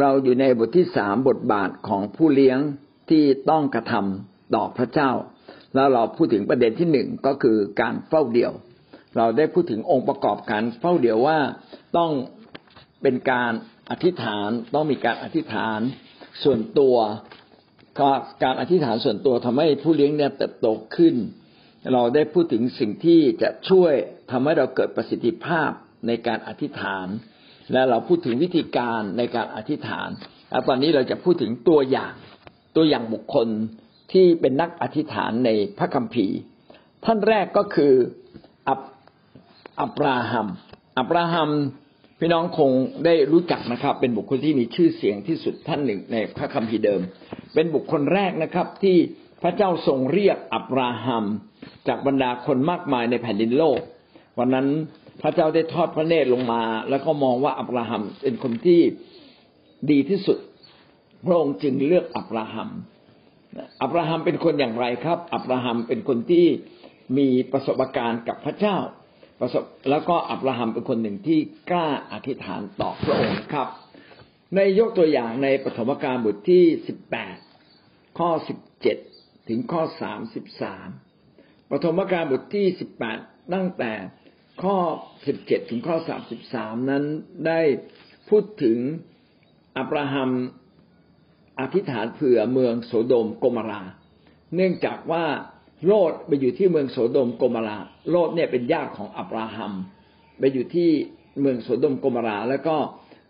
เราอยู่ในบทที่สามบทบาทของผู้เลี้ยงที่ต้องกระทำต่อพระเจ้า แล้วเราพูดถึงประเด็นที่หนึ่งก็คือการเฝ้าเดี่ยว เราได้พูดถึงองค์ประกอบการเฝ้าเดี่ยวว่าต้องเป็นการอธิษฐานต้องมีการอธิษฐานส่วนตัวก็การอธิษฐานส่วนตัวทำให้ผู้เลี้ยงเนี่ยเติบโตขึ้น เราได้พูดถึงสิ่งที่จะช่วยทำให้เราเกิดประสิทธิภาพในการอธิษฐาน และเราพูดถึงวิธีการในการอธิษฐานแล้วตอนนี้เราจะพูดถึงตัวอย่างตัวอย่างบุคคลที่เป็นนักอธิษฐานในพระคัมภีร์ ท่านแรกก็คืออับอับราฮัม อับราฮัมพี่น้องคงได้รู้จักนะครับ เป็นบุคคลที่มีชื่อเสียงที่สุดท่านหนึ่งในพระคัมภีร์เดิม เป็นบุคคลแรกนะครับ ที่พระเจ้าทรงเรียกอับราฮัม จากบรรดาคนมากมายในแผ่นดินโลก วันนั้น พระเจ้าได้ทอดพระเนตรลงมา แล้วก็มองว่าอับราฮัมเป็นคนที่ดีที่สุด พระองค์จึงเลือกอับราฮัม อับราฮัมเป็นคนอย่างไรครับ อับราฮัมเป็นคนที่มีประสบการณ์กับพระเจ้า ประสบแล้วก็อับราฮัมเป็นคนหนึ่งที่กล้าอธิษฐานต่อพระองค์ครับ ในยกตัวอย่างในปฐมกาลบทที่สิบแปดข้อสิบเจ็ดถึงข้อสามสิบสามปฐมกาลบทที่สิบแปดตั้งแต่ ข้อสิบเจ็ดถึงข้อสามสิบสามนั้นได้พูดถึงอับราฮัมอธิษฐานเผื่อเมืองโสโดมโกมารา เนื่องจากว่าโลดไปอยู่ที่เมืองโสโดมโกมาราโลดเนี่ยเป็นญาติของอับราฮัมไปอยู่ที่เมืองโสโดมโกมารา แล้วก็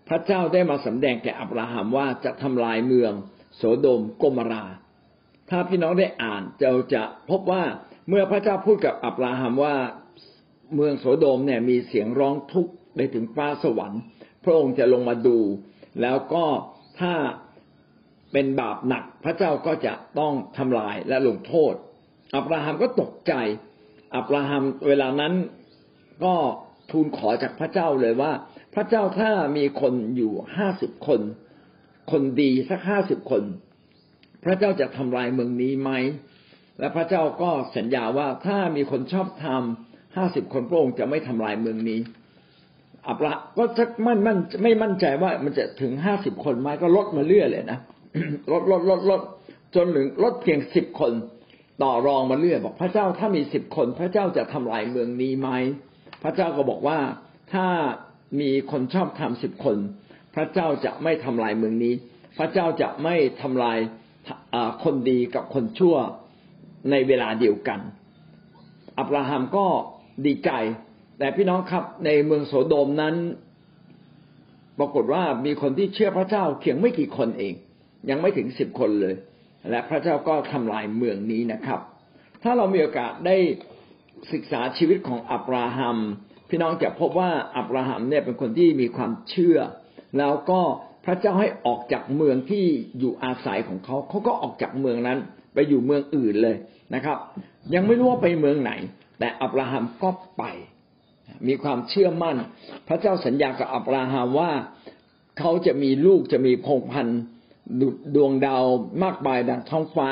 พระเจ้าได้มาสำแดงแก่อับราฮัมว่าจะทำลายเมืองโสโดมโกมารา ถ้าพี่น้องได้อ่านเราจะพบว่าเมื่อพระเจ้าพูดกับอับราฮัมว่า เมืองโสโดมเนี่ยมีเสียงร้องทุกข์ไปถึงฟ้าสวรรค์ พระองค์จะลงมาดู แล้วก็ถ้าเป็นบาปหนักพระเจ้าก็จะต้องทำลายและลงโทษ อับราฮัมก็ตกใจ อับราฮัมเวลานั้นก็ทูลขอจากพระเจ้าเลยว่า พระเจ้าถ้ามีคนอยู่ห้าสิบคน คนดีสักห้าสิบคน พระเจ้าจะทำลายเมืองนี้ไหมและพระเจ้าก็สัญญาว่าถ้ามีคนชอบทำ ห้าสิบคนพระองค์จะไม่ทำลายเมืองนี้ อับราก็ชักมั่นมั่นไม่มั่นใจว่ามันจะถึงห้าสิบคนไหมก็ลดมาเรื่อยเลยนะลดลดลดลดจนถึงลดเพียงสิบคนต่อรองมาเรื่อยบอกพระเจ้าถ้ามีสิบคน พระเจ้าจะทำลายเมืองนี้ไหมพระเจ้าก็บอกว่าถ้ามีคนชอบทำสิบคน พระเจ้าจะไม่ทำลายเมืองนี้ พระเจ้าจะไม่ทำลายคนดีกับคนชั่วในเวลาเดียวกัน อับราฮัมก็ ดีใจ แต่พี่น้องครับในเมืองโสโดมนั้น ปรากฏว่ามีคนที่เชื่อพระเจ้าเพียงไม่กี่คนเอง ยังไม่ถึงสิบคนเลย และพระเจ้าก็ทำลายเมืองนี้นะครับ ถ้าเรามีโอกาสได้ศึกษาชีวิตของอับราฮัม พี่น้องจะพบว่าอับราฮัมเนี่ยเป็นคนที่มีความเชื่อ แล้วก็พระเจ้าให้ออกจากเมืองที่อยู่อาศัยของเขาเขาก็ออกจากเมืองนั้น ไปอยู่เมืองอื่นเลยนะครับ ยังไม่รู้ว่าไปเมืองไหน แต่อับราฮัมก็ไป มีความเชื่อมั่น พระเจ้าสัญญากับอับราฮัมว่าเขาจะมีลูกจะมีพงพันธุ์ดวงดาวมากมายดังท้องฟ้า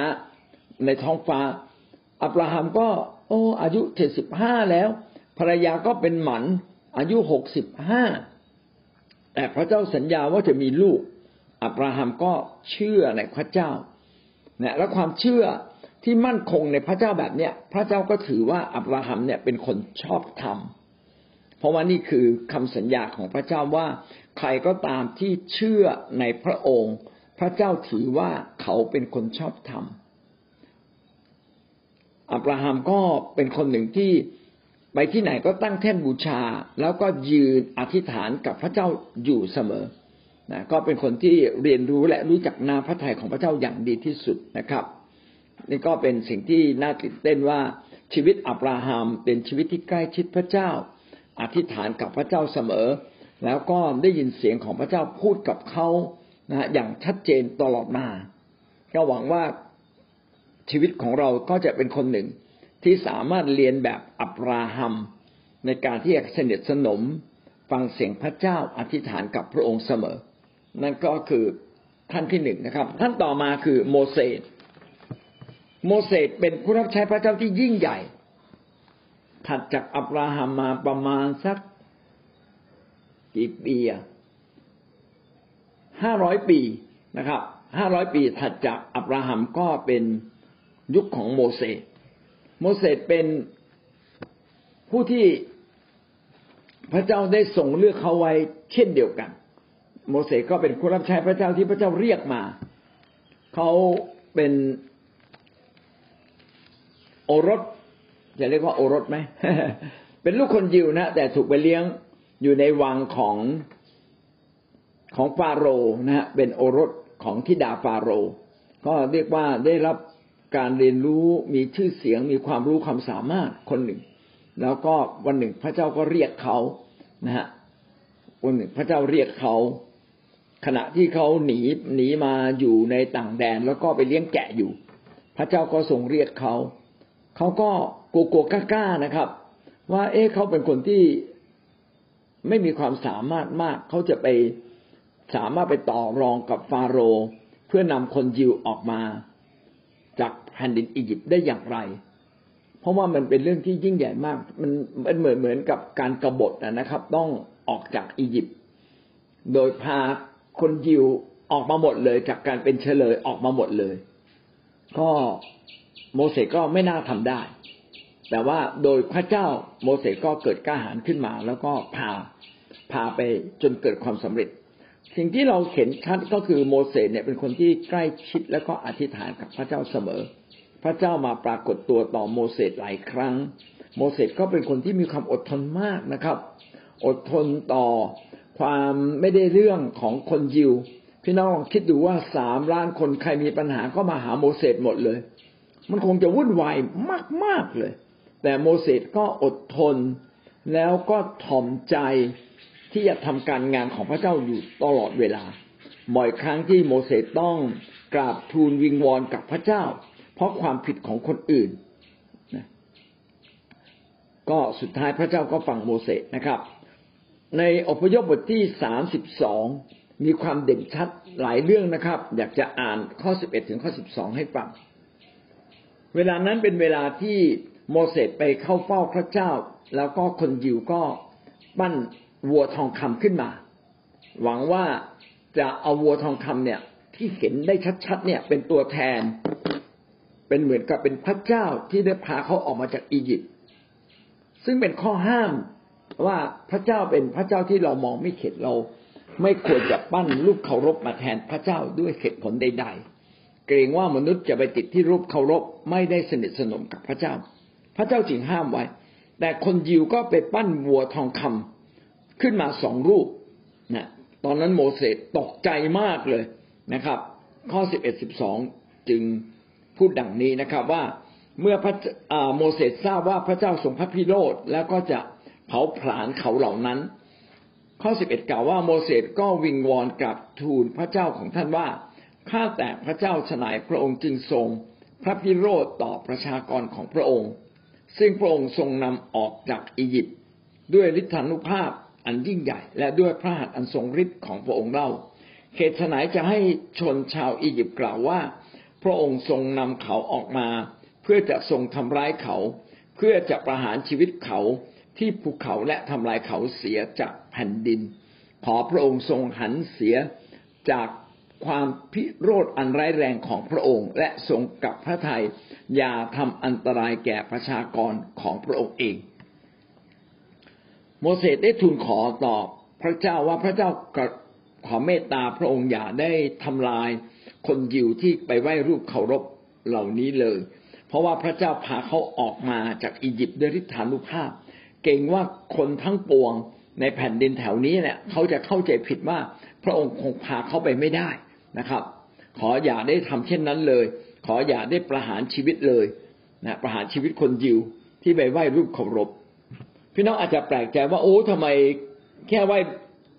ในท้องฟ้า อับราฮัมก็ โอ้อายุเจ็ดสิบห้าแล้ว ภรรยาก็เป็นหมันอายุหกสิบห้าแต่พระเจ้าสัญญาว่าจะมีลูก อับราฮัมก็เชื่อในพระเจ้าและความเชื่อ ที่มั่นคงในพระเจ้าแบบเนี้ยพระเจ้าก็ถือว่าอับราฮัมเนี่ยเป็นคนชอบธรรม เพราะว่านี่คือคำสัญญาของพระเจ้าว่า ใครก็ตามที่เชื่อในพระองค์ พระเจ้าถือว่าเขาเป็นคนชอบธรรมอับราฮัมก็เป็นคนหนึ่งที่ไปที่ไหนก็ตั้งแท่นบูชา แล้วก็ยืนอธิษฐานกับพระเจ้าอยู่เสมอนะก็เป็นคนที่เรียนรู้และรู้จักนาพระทัยของพระเจ้าอย่างดีที่สุดนะครับ นี่ก็เป็นสิ่งที่น่าตื่นเต้นว่าชีวิตอับราฮัมเป็นชีวิตที่ใกล้ชิดพระเจ้า อธิษฐานกับพระเจ้าเสมอ แล้วก็ได้ยินเสียงของพระเจ้าพูดกับเขานะอย่างชัดเจนตลอดมาก็หวังว่าชีวิตของเราก็จะเป็นคนหนึ่งที่สามารถเรียนแบบอับราฮัมในการที่จะสนิทสนมฟังเสียงพระเจ้าอธิษฐานกับพระองค์เสมอ นั่นก็คือท่านที่หนึ่งนะครับ ท่านต่อมาคือโมเสส โมเสสเป็นผู้รับใช้พระเจ้าที่ยิ่งใหญ่ ถัดจากอับราฮัมมาประมาณสักกี่ปีอะหห้าร้อยปีนะครับห้าร้อยปีถัดจากอับราฮัมก็เป็นยุคของโมเสส โมเสสเป็นผู้ที่พระเจ้าได้ส่งเลือกเขาไว้เช่นเดียวกัน โมเสสก็เป็นคนรับใช้พระเจ้าที่พระเจ้าเรียกมา เขาเป็น โอรสจะเรียกว่าโอรสไหมเป็นลูกคนยิวนะแต่ถูกไปเลี้ยงอยู่ในวังของของฟาโรห์นะฮะเป็นโอรสของทิดาฟาโรห์ก็เรียกว่าได้รับการเรียนรู้มีชื่อเสียงมีความรู้ความสามารถคนหนึ่ง แล้วก็วันหนึ่งพระเจ้าก็เรียกเขานะฮะวันหนึ่งพระเจ้าเรียกเขา ขณะที่เขาหนีหนีมาอยู่ในต่างแดนแล้วก็ไปเลี้ยงแกะอยู่ พระเจ้าก็ทรงเรียกเขา เขาก็กลัวกลัวกล้าๆนะครับ ว่าเอ๊ะเขาเป็นคนที่ไม่มีความสามารถมาก เขาจะไปสามารถไปต่อรองกับฟาโรห์เพื่อนำคนยิวออกมา จากแผ่นดินอียิปต์ได้อย่างไร เพราะว่ามันเป็นเรื่องที่ยิ่งใหญ่มาก มันมันเหมือนเหมือนกับการกรบฏนะครับ ต้องออกจากอียิปต์โดยพาคนยิวออกมาหมดเลย จากการเป็นเฉลยออกมาหมดเลย ก็ โมเสสก็ไม่น่าทำได้ แต่ว่าโดยพระเจ้าโมเสสก็เกิดกล้าหาญขึ้นมา แล้วก็พาพาไปจนเกิดความสำเร็จ สิ่งที่เราเห็นชัดก็คือโมเสสเนี่ยเป็นคนที่ใกล้ชิดแล้วก็อธิษฐานกับพระเจ้าเสมอ พระเจ้ามาปรากฏตัวต่อโมเสสหลายครั้ง โมเสสก็เป็นคนที่มีความอดทนมากนะครับ อดทนต่อความไม่ได้เรื่องของคนยิว พี่น้องลองคิดดูว่าสามล้านคนใครมีปัญหาก็มาหาโมเสสหมดเลย มันคงจะวุ่นวายมาก ๆ เลย แต่โมเสสก็อดทน แล้วก็ถ่อมใจที่จะทำการงานของพระเจ้าอยู่ตลอดเวลา บ่อยครั้งที่โมเสสต้องกราบทูลวิงวอนกับพระเจ้า เพราะความผิดของคนอื่นนะก็สุดท้ายพระเจ้าก็ฟังโมเสสนะครับ ในอพยพบทที่สามสิบสองมีความเด่นชัดหลายเรื่องนะครับ อยากจะอ่านข้อสิบเอ็ดถึงข้อสิบสองให้ฟัง เวลานั้นเป็นเวลาที่โมเสสไปเข้าเฝ้าพระเจ้า แล้วก็คนยิวก็ปั้นวัวทองคำขึ้นมา หวังว่าจะเอาวัวทองคำเนี่ยที่เห็นได้ชัดๆเนี่ยเป็นตัวแทน เป็นเหมือนกับเป็นพระเจ้าที่ได้พาเขาออกมาจากอียิปต์ซึ่งเป็นข้อห้ามว่าพระเจ้าเป็นพระเจ้าที่เรามองไม่เข็ดเรา ไม่ควรจะปั้นรูปเคารพมาแทนพระเจ้าด้วยเหตุผลใด ๆ เกรงว่ามนุษย์จะไปติดที่รูปเคารพไม่ได้สนิทสนมกับพระเจ้า พระเจ้าจึงห้ามไว้ แต่คนยิวก็ไปปั้นวัวทองคำขึ้นมาสองรูปนะตอนนั้นโมเสสตกใจมากเลยนะครับ ข้อสิบเอ็ดสิบสองจึงพูดดังนี้นะครับว่าเมื่อพระโมเสสทราบว่าพระเจ้าทรงพระพิโรธแล้วก็จะเผาผลาญเขาเหล่านั้น ข้อสิบเอ็ดกล่าวว่าโมเสสก็วิงวอนกับทูลพระเจ้าของท่านว่า ข้าแต่พระเจ้าฉนายพระองค์จึงทรงพระพิโรธต่อประชากรของพระองค์ ซึ่งพระองค์ทรงนำออกจากอียิปต์ด้วยฤทธานุภาพอันยิ่งใหญ่ และด้วยพระหัตถ์อันทรงฤทธิ์ของพระองค์เล่าเหตุฉนายจะให้ชนชาวอียิปต์กล่าวว่า พระองค์ทรงนำเขาออกมา เพื่อจะทรงทำร้ายเขา เพื่อจะประหารชีวิตเขาที่ภูเขาและทำลายเขาเสียจากแผ่นดิน ขอพระองค์ทรงหันเสียจาก ความพิโรธอันร้ายแรงของพระองค์ และทรงกับพระทัยอย่าทำอันตรายแก่ประชากรของพระองค์เอง โมเสสได้ทูลขอต่อพระเจ้าว่าพระเจ้าขอเมตตาพระองค์อย่าได้ทำลายคนยิวที่ไปไหว้รูปเคารพเหล่านี้เลย เพราะว่าพระเจ้าพาเขาออกมาจากอียิปต์ด้วยฤทธานุภาพ เก่งว่าคนทั้งปวงในแผ่นดินแถวนี้เนี่ยเขาจะเข้าใจผิดว่าพระองค์คงพาเขาไปไม่ได้ นะครับ ขออย่าได้ทำเช่นนั้นเลย ขออย่าได้ประหารชีวิตเลยนะประหารชีวิตคนยิวที่ไปไหว้รูปเคารพพี่น้องอาจจะแปลกใจว่าโอ้ทำไมแค่ไหว้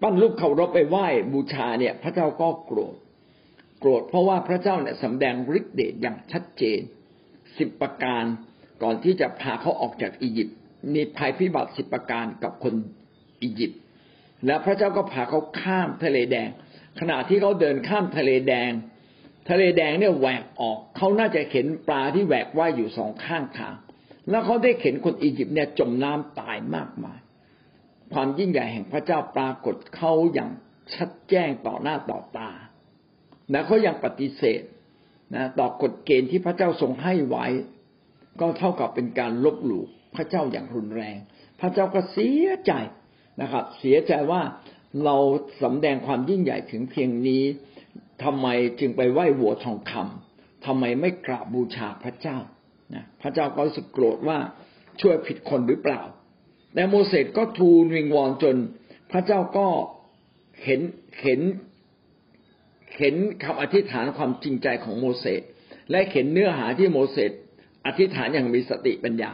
ปั้นรูปเคารพไปไหว้บูชาเนี่ย พระเจ้าก็โกรธ โกรธเพราะว่าพระเจ้าเนี่ยสำแดงฤทธิ์เดชอย่างชัดเจนสิบประการก่อนที่จะพาเขาออกจากอียิปต์มีภัยพิบัติสิบประการกับคนอียิปต์แล้วพระเจ้าก็พาเขาข้ามทะเลแดง ขณะที่เขาเดินข้ามทะเลแดง ทะเลแดงเนี่ยแหวกออก เขาน่าจะเห็นปลาที่แหวกว่ายอยู่สองข้างทาง แล้วเขาได้เห็นคนอียิปต์เนี่ยจมน้ำตายมากมาย ความยิ่งใหญ่แห่งพระเจ้าปรากฏเขาอย่างชัดแจ้งต่อหน้าต่อตานะเขายังปฏิเสธนะต่อกฎเกณฑ์ที่พระเจ้าทรงให้ไว้ ก็เท่ากับเป็นการลบหลู่พระเจ้าอย่างรุนแรง พระเจ้าก็เสียใจนะครับ เสียใจว่า เราสำแดงความยิ่งใหญ่ถึงเพียงนี้ทำไมจึงไปไหว้หัวทองคำทำไมไม่กราบบูชาพระเจ้านะพระเจ้าก็รู้สึกโกรธว่าช่วยผิดคนหรือเปล่าแต่โมเสสก็ทูลวิงวอนจน พระเจ้าก็เห็นเห็นเห็นคำอธิษฐานความจริงใจของโมเสสและเห็นเนื้อหาที่โมเสสอธิษฐานอย่างมีสติปัญญา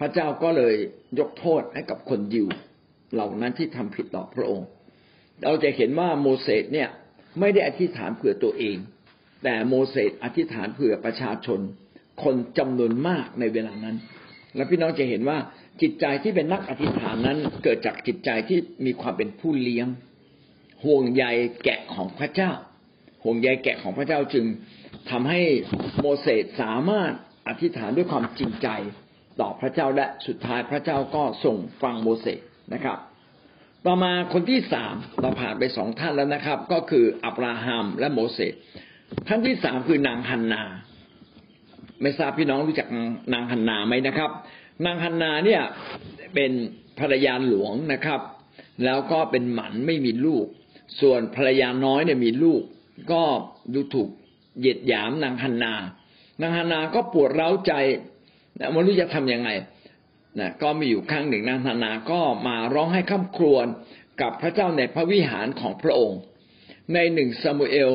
พระเจ้าก็เลยยกโทษให้กับคนยิว เหล่านั้นที่ทำผิดต่อพระองค์ เราจะเห็นว่าโมเสสเนี่ยไม่ได้อธิษฐานเผื่อตัวเอง แต่โมเสสอธิษฐานเผื่อประชาชน คนจำนวนมากในเวลานั้น และพี่น้องจะเห็นว่าจิตใจที่เป็นนักอธิษฐานนั้น เกิดจากจิตใจที่มีความเป็นผู้เลี้ยง ห่วงใยแกะของพระเจ้า ห่วงใยแกะของพระเจ้าจึงทำให้โมเสสสามารถอธิษฐานด้วยความจริงใจ ต่อพระเจ้าและสุดท้ายพระเจ้าก็ส่งฟังโมเสส นะครับ ต่อมาคนที่สามเราผ่านไปสองท่านแล้วนะครับ ก็คืออับราฮัมและโมเสสท่านที่สามคือนางฮันนา ไม่ทราบพี่น้องรู้จักนางฮันนาไหมนะครับ นางฮันนาเนี่ยเป็นภรรยาหลวงนะครับ แล้วก็เป็นหมันไม่มีลูก ส่วนภรรยาน้อยเนี่ยมีลูก ก็ดูถูกเหยียดหยามนางฮันนา นางฮันนาก็ปวดร้าวใจไม่รู้จะทํำยังไง นะก็มีอยู่ครั้งหนึ่งนางธนาก็มาร้องให้ข้ามครวญกับพระเจ้าในพระวิหารของพระองค์ ในหนึ่งซามูเอล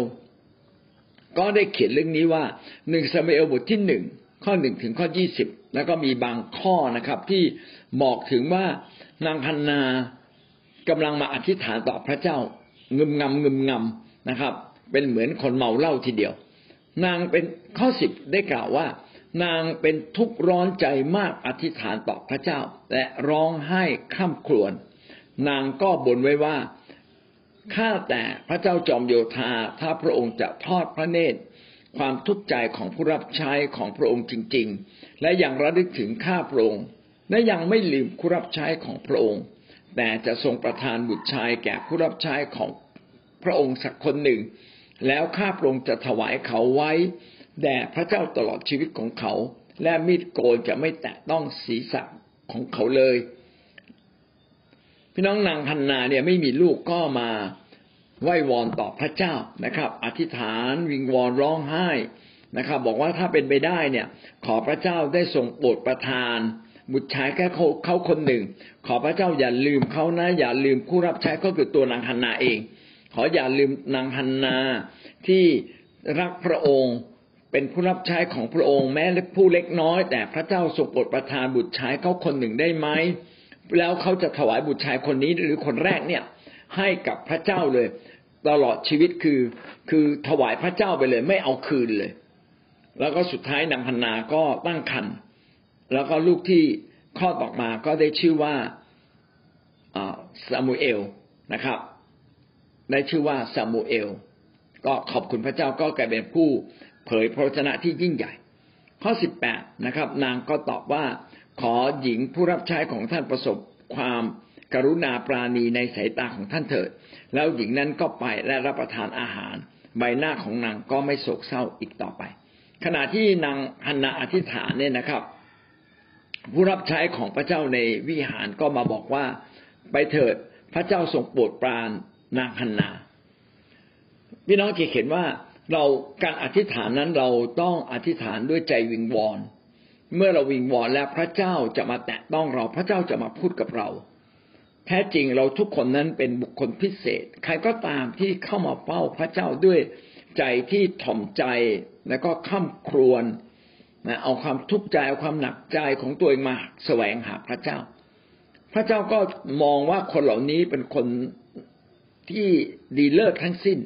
ก็ได้เขียนเรื่องนี้ว่าหนึ่งซามูเอลบทที่หนึ่งข้อหนึ่งถึงข้อยี่สิบแล้วก็มีบางข้อนะครับ ที่บอกถึงว่านางฮันนากำลังมาอธิษฐานต่อพระเจ้างึมงำงึมงำนะครับ เป็นเหมือนคนเมาเหล้าทีเดียว นางเป็นข้อสิบได้กล่าวว่า นางเป็นทุกข์ร้อนใจมากอธิษฐานต่อพระเจ้า และร้องไห้ข้ามครวญนางก็บ่นไว้ว่าข้าแต่พระเจ้าจอมโยธาถ้าพระองค์จะทอดพระเนตร ความทุกข์ใจของผู้รับใช้ของพระองค์จริง ๆ และยังระลึกถึงข้าพระองค์ และยังไม่ลืมผู้รับใช้ของพระองค์ แต่จะทรงประทานบุตรชายแก่ผู้รับใช้ของพระองค์สักคนหนึ่ง แล้วข้าพระองค์จะถวายเขาไว้ แด่พระเจ้าตลอดชีวิตของเขา และมีดโกนจะไม่แตะต้องศีรษะของเขาเลย พี่น้องนางพันนาเนี่ยไม่มีลูกก็มาไหว้วอนต่อพระเจ้านะครับ อธิษฐานวิงวอนร้องไห้นะครับ บอกว่าถ้าเป็นไปได้เนี่ย ขอพระเจ้าได้ทรงโปรดประทานบุตรชายแค่เขาคนหนึ่ง ขอพระเจ้าอย่าลืมเขานะ อย่าลืมผู้รับใช้ก็คือตัวนางฮันนาเอง ขออย่าลืมนางฮันนาที่รักพระองค์ เป็นผู้รับใช้ของพระองค์แม้ผู้เล็กน้อย แต่พระเจ้าทรงโปรดประทานบุตรชายเขาคนหนึ่งได้ไหมแล้วเขาจะถวายบุตรชายคนนี้หรือคนแรกเนี่ย ให้กับพระเจ้าเลย ตลอดชีวิตคือ คือถวายพระเจ้าไปเลย ไม่เอาคืนเลย แล้วก็สุดท้ายนางพันนาก็ตั้งครรภ์แล้วก็ลูกที่คลอดออกมาก็ได้ชื่อว่าซามูเอลนะครับ ได้ชื่อว่าซามูเอล ก็ขอบคุณพระเจ้าก็กลายเป็นผู้ เผยพระชนะที่ยิ่งใหญ่ ข้อสิบแปดนะครับ นางก็ตอบว่า ขอหญิงผู้รับใช้ของท่านประสบความกรุณาปราณีในสายตาของท่านเถิด แล้วหญิงนั้นก็ไปและรับประทานอาหาร ใบหน้าของนางก็ไม่โศกเศร้าอีกต่อไป ขณะที่นางฮันนาอธิษฐานเนี่ยนะครับ ผู้รับใช้ของพระเจ้าในวิหารก็มาบอกว่า ไปเถิดพระเจ้าทรงโปรดปรานนางฮันนา พี่น้องจะเห็นว่า เราการอธิษฐานนั้นเราต้องอธิษฐานด้วยใจวิงวอน เมื่อเราวิงวอนแล้วพระเจ้าจะมาแตะต้องเราพระเจ้าจะมาพูดกับเรา แท้จริงเราทุกคนนั้นเป็นบุคคลพิเศษ ใครก็ตามที่เข้ามาเฝ้าพระเจ้าด้วยใจที่ถ่อมใจแล้วก็ข้ามครวนนะเอาความทุกข์ใจเอาความหนักใจของตัวเองมาแสวงหาพระเจ้า พระเจ้าก็มองว่าคนเหล่านี้เป็นคนที่ดีเลิศทั้งสิ้น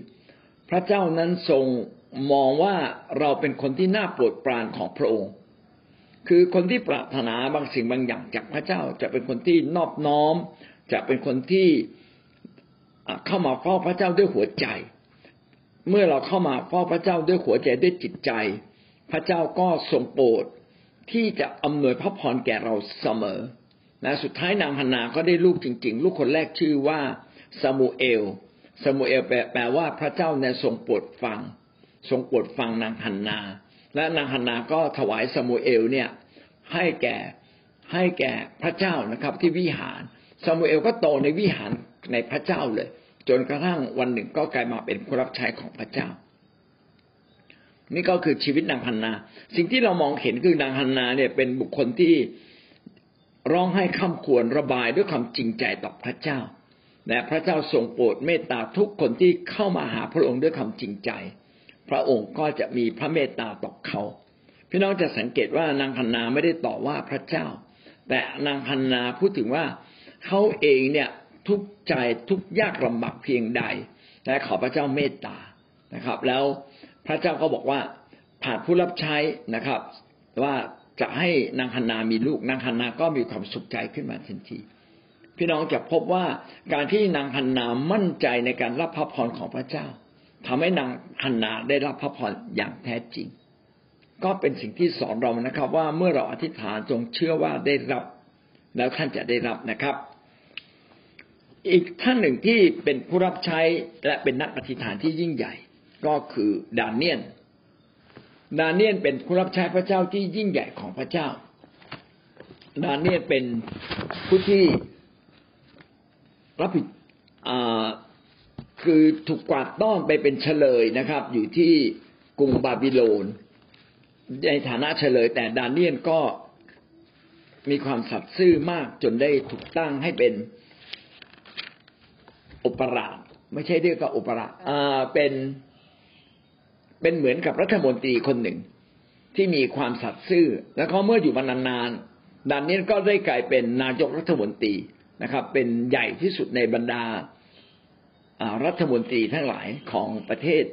พระเจ้านั้นทรงมองว่าเราเป็นคนที่น่าโปรดปรานของพระองค์ คือคนที่ปรารถนาบางสิ่งบางอย่างจากพระเจ้าจะเป็นคนที่นอบน้อม จะเป็นคนที่เข้ามาเฝ้าพระเจ้าด้วยหัวใจ เมื่อเราเข้ามาเฝ้าพระเจ้าด้วยหัวใจด้วยจิตใจ พระเจ้าก็ทรงโปรดที่จะอำนวยพระพรแก่เราเสมอนะสุดท้ายนางฮันนาก็ได้ลูกจริง ๆ ลูกคนแรกชื่อว่าซามูเอล ซามูเอลแปลว่าพระเจ้าเนี่ยทรงโปรดฟัง ทรงโปรดฟังนางฮันนา และนางฮันนาก็ถวายซามูเอลเนี่ยให้แก่ให้แก่พระเจ้านะครับ ที่วิหารซามูเอลก็โตในวิหารในพระเจ้าเลย จนกระทั่งวันหนึ่งก็กลายมาเป็นผู้รับใช้ของพระเจ้า นี่ก็คือชีวิตนางฮันนา สิ่งที่เรามองเห็นคือนางฮันนาเนี่ยเป็นบุคคลที่ร้องให้ข้าควรระบายด้วยความจริงใจต่อพระเจ้า และพระเจ้าทรงโปรดเมตตาทุกคนที่เข้ามาหาพระองค์ด้วยความจริงใจ พระองค์ก็จะมีพระเมตตาต่อเขา พี่น้องจะสังเกตว่านางฮันนาไม่ได้ต่อว่าพระเจ้า แต่นางฮันนาพูดถึงว่าเขาเองเนี่ยทุกใจทุกยากลำบากเพียงใดและขอพระเจ้าเมตตานะครับ แล้วพระเจ้าก็บอกว่าผ่านผู้รับใช้นะครับ ว่าจะให้นางฮันนามีลูกนางฮันนาก็มีความสุขใจขึ้นมาทันที พี่น้องจะพบว่าการที่นางฮันนามั่นใจในการรับพระพรของพระเจ้าทำให้นางฮันนาได้รับพระพรอย่างแท้จริง ก็เป็นสิ่งที่สอนเรานะครับ ว่าเมื่อเราอธิษฐานจงเชื่อว่าได้รับ แล้วท่านจะได้รับนะครับ อีกท่านหนึ่งที่เป็นผู้รับใช้และเป็นนักอธิษฐานที่ยิ่งใหญ่ ก็คือดานเนียนดานเนียนเป็นผู้รับใช้พระเจ้าที่ยิ่งใหญ่ของพระเจ้าดานเนียนเป็นผู้ที่ รับผิดคือถูกกวาดต้อนไปเป็นเฉลยนะครับ อยู่ที่กรุงบาบิโลน ในฐานะเฉลย แต่ดานเนียนก็มีความสัตย์ซื่อมากจนได้ถูกตั้งให้เป็นอุปราชไม่ใช่เรียกว่าอุปราชเป็นเป็นเหมือนกับรัฐมนตรีคนหนึ่ง ที่มีความสัตย์ซื่อ แล้วเขาเมื่ออยู่มานานๆดานเนียนก็ได้กลายเป็นนายกรัฐมนตรี นะครับ เป็นใหญ่ที่สุดในบรรดารัฐมนตรีทั้งหลายของประเทศ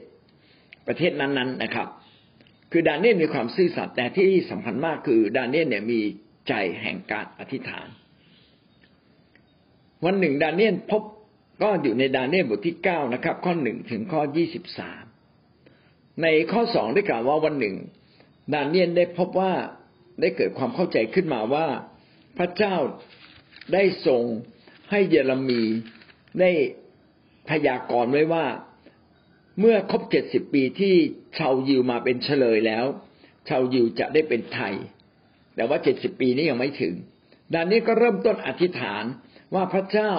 ประเทศนั้นๆนะครับ คือดานเนียลมีความซื่อสัตย์แต่ที่สำคัญมากคือดานเนียลเนี่ยมีใจแห่งการอธิษฐาน วันหนึ่งดานเนียลพบก็อยู่ในดานเนียลบทที่เก้านะครับ ข้อหนึ่งถึงข้อยี่สิบสามในข้อสองได้กล่าวว่าวันหนึ่ง ดานเนียลได้พบว่าได้เกิดความเข้าใจขึ้นมาว่า พระเจ้า ได้ทรงให้เยเรมีได้พยากรณ์ไว้ว่า เมื่อครบเจ็ดสิบปีที่ชาวยิวมาเป็นเฉลยแล้ว ชาวยิวจะได้เป็นไทย แต่ว่าเจ็ดสิบปีนี้ยังไม่ถึงดังนี้ก็เริ่มต้นอธิษฐานว่าพระเจ้า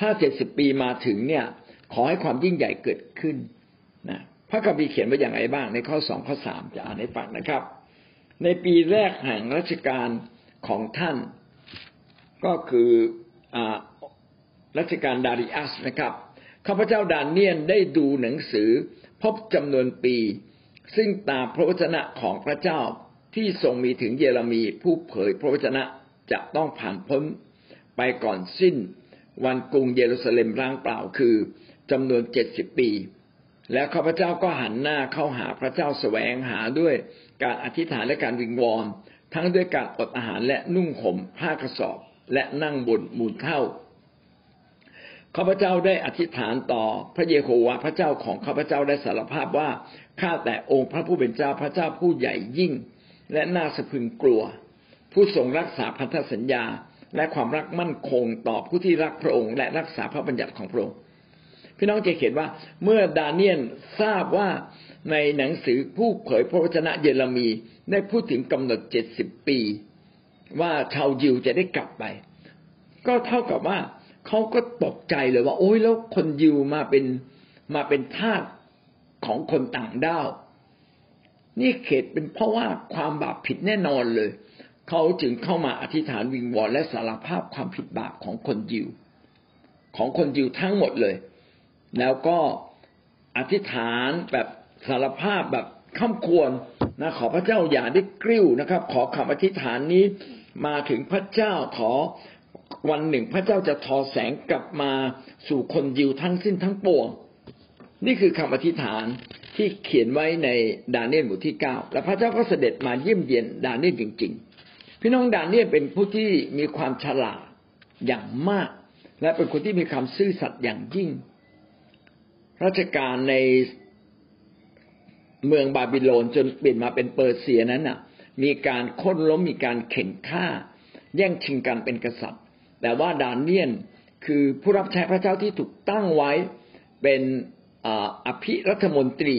ถ้าเจ็ดสิบปีมาถึงเนี่ย ขอให้ความยิ่งใหญ่เกิดขึ้นนะพระคัมภีร์เขียนไว้อย่างไรบ้างในข้อสองข้อสามจะอ่านให้ฟังนะครับ ในปีแรกแห่งรัชกาลของท่าน ก็คือรัชกาลดาริอัสนะครับข้าพเจ้าดานเนียนได้ดูหนังสือพบจำนวนปี ซึ่งตามพระวจนะของพระเจ้าที่ทรงมีถึงเยเรมีผู้เผยพระวจนะจะต้องผ่านพ้นไปก่อนสิ้น วันกรุงเยรูซาเล็มร้างเปล่าคือจำนวนเจ็ดสิบปี แล้วข้าพเจ้าก็หันหน้าเข้าหาพระเจ้าแสวงหาด้วยการอธิษฐานและการวิงวอนทั้งด้วยการอดอาหารและนุ่งห่มผ้ากระสอบ และนั่งบนมูลเท่าข้าพเจ้าได้อธิษฐานต่อพระเยโฮวาห์พระเจ้าของข้าพเจ้าได้สารภาพว่าข้าแต่องค์พระผู้เป็นเจ้าพระเจ้าผู้ใหญ่ยิ่ง และน่าสะพึงกลัว ผู้ทรงรักษาพันธสัญญา และความรักมั่นคงต่อผู้ที่รักพระองค์ และรักษาพระบัญญัติของพระองค์พี่น้องจะเห็นว่าเมื่อดาเนียลทราบว่าในหนังสือผู้เผยพระวจนะเยเรมีได้พูดถึงกำหนดเจ็ดสิบปี ว่าชาวยิวจะได้กลับไป ก็เท่ากับว่าเขาก็ตกใจเลยว่า โอ้ยแล้วคนยิวมาเป็นมาเป็นทาสของคนต่างด้าวนี่เขตเป็นเพราะว่าความบาปผิดแน่นอนเลยเขาจึงเข้ามาอธิษฐานวิงวอนและสารภาพความผิดบาปของคนยิว ของคนยิวทั้งหมดเลย แล้วก็อธิษฐานแบบสารภาพแบบข้ามควรนะขอพระเจ้าอย่าได้กริ้วนะครับ ขอคำอธิษฐานนี้ มาถึงพระเจ้าขอวันหนึ่งพระเจ้าจะทอแสงกลับมาสู่คนยิวทั้งสิ้นทั้งปวง นี่คือคำอธิษฐานที่เขียนไว้ในดาเนียลบทที่เก้าและพระเจ้าก็เสด็จมาเยี่ยมเยียนดาเนียลจริง ๆ พี่น้องดาเนียลเป็นผู้ที่มีความฉลาดอย่างมาก และเป็นคนที่มีความซื่อสัตย์อย่างยิ่ง ราชการในเมืองบาบิโลนจนเปลี่ยนมาเป็นเปอร์เซียนั้นน่ะ มีการค้นล้มมีการเข่งฆ่า แย่งชิงกันเป็นกษัตริย์ แต่ว่าดานเนียนคือผู้รับใช้พระเจ้าที่ถูกตั้งไว้เป็นอภิรัฐมนตรี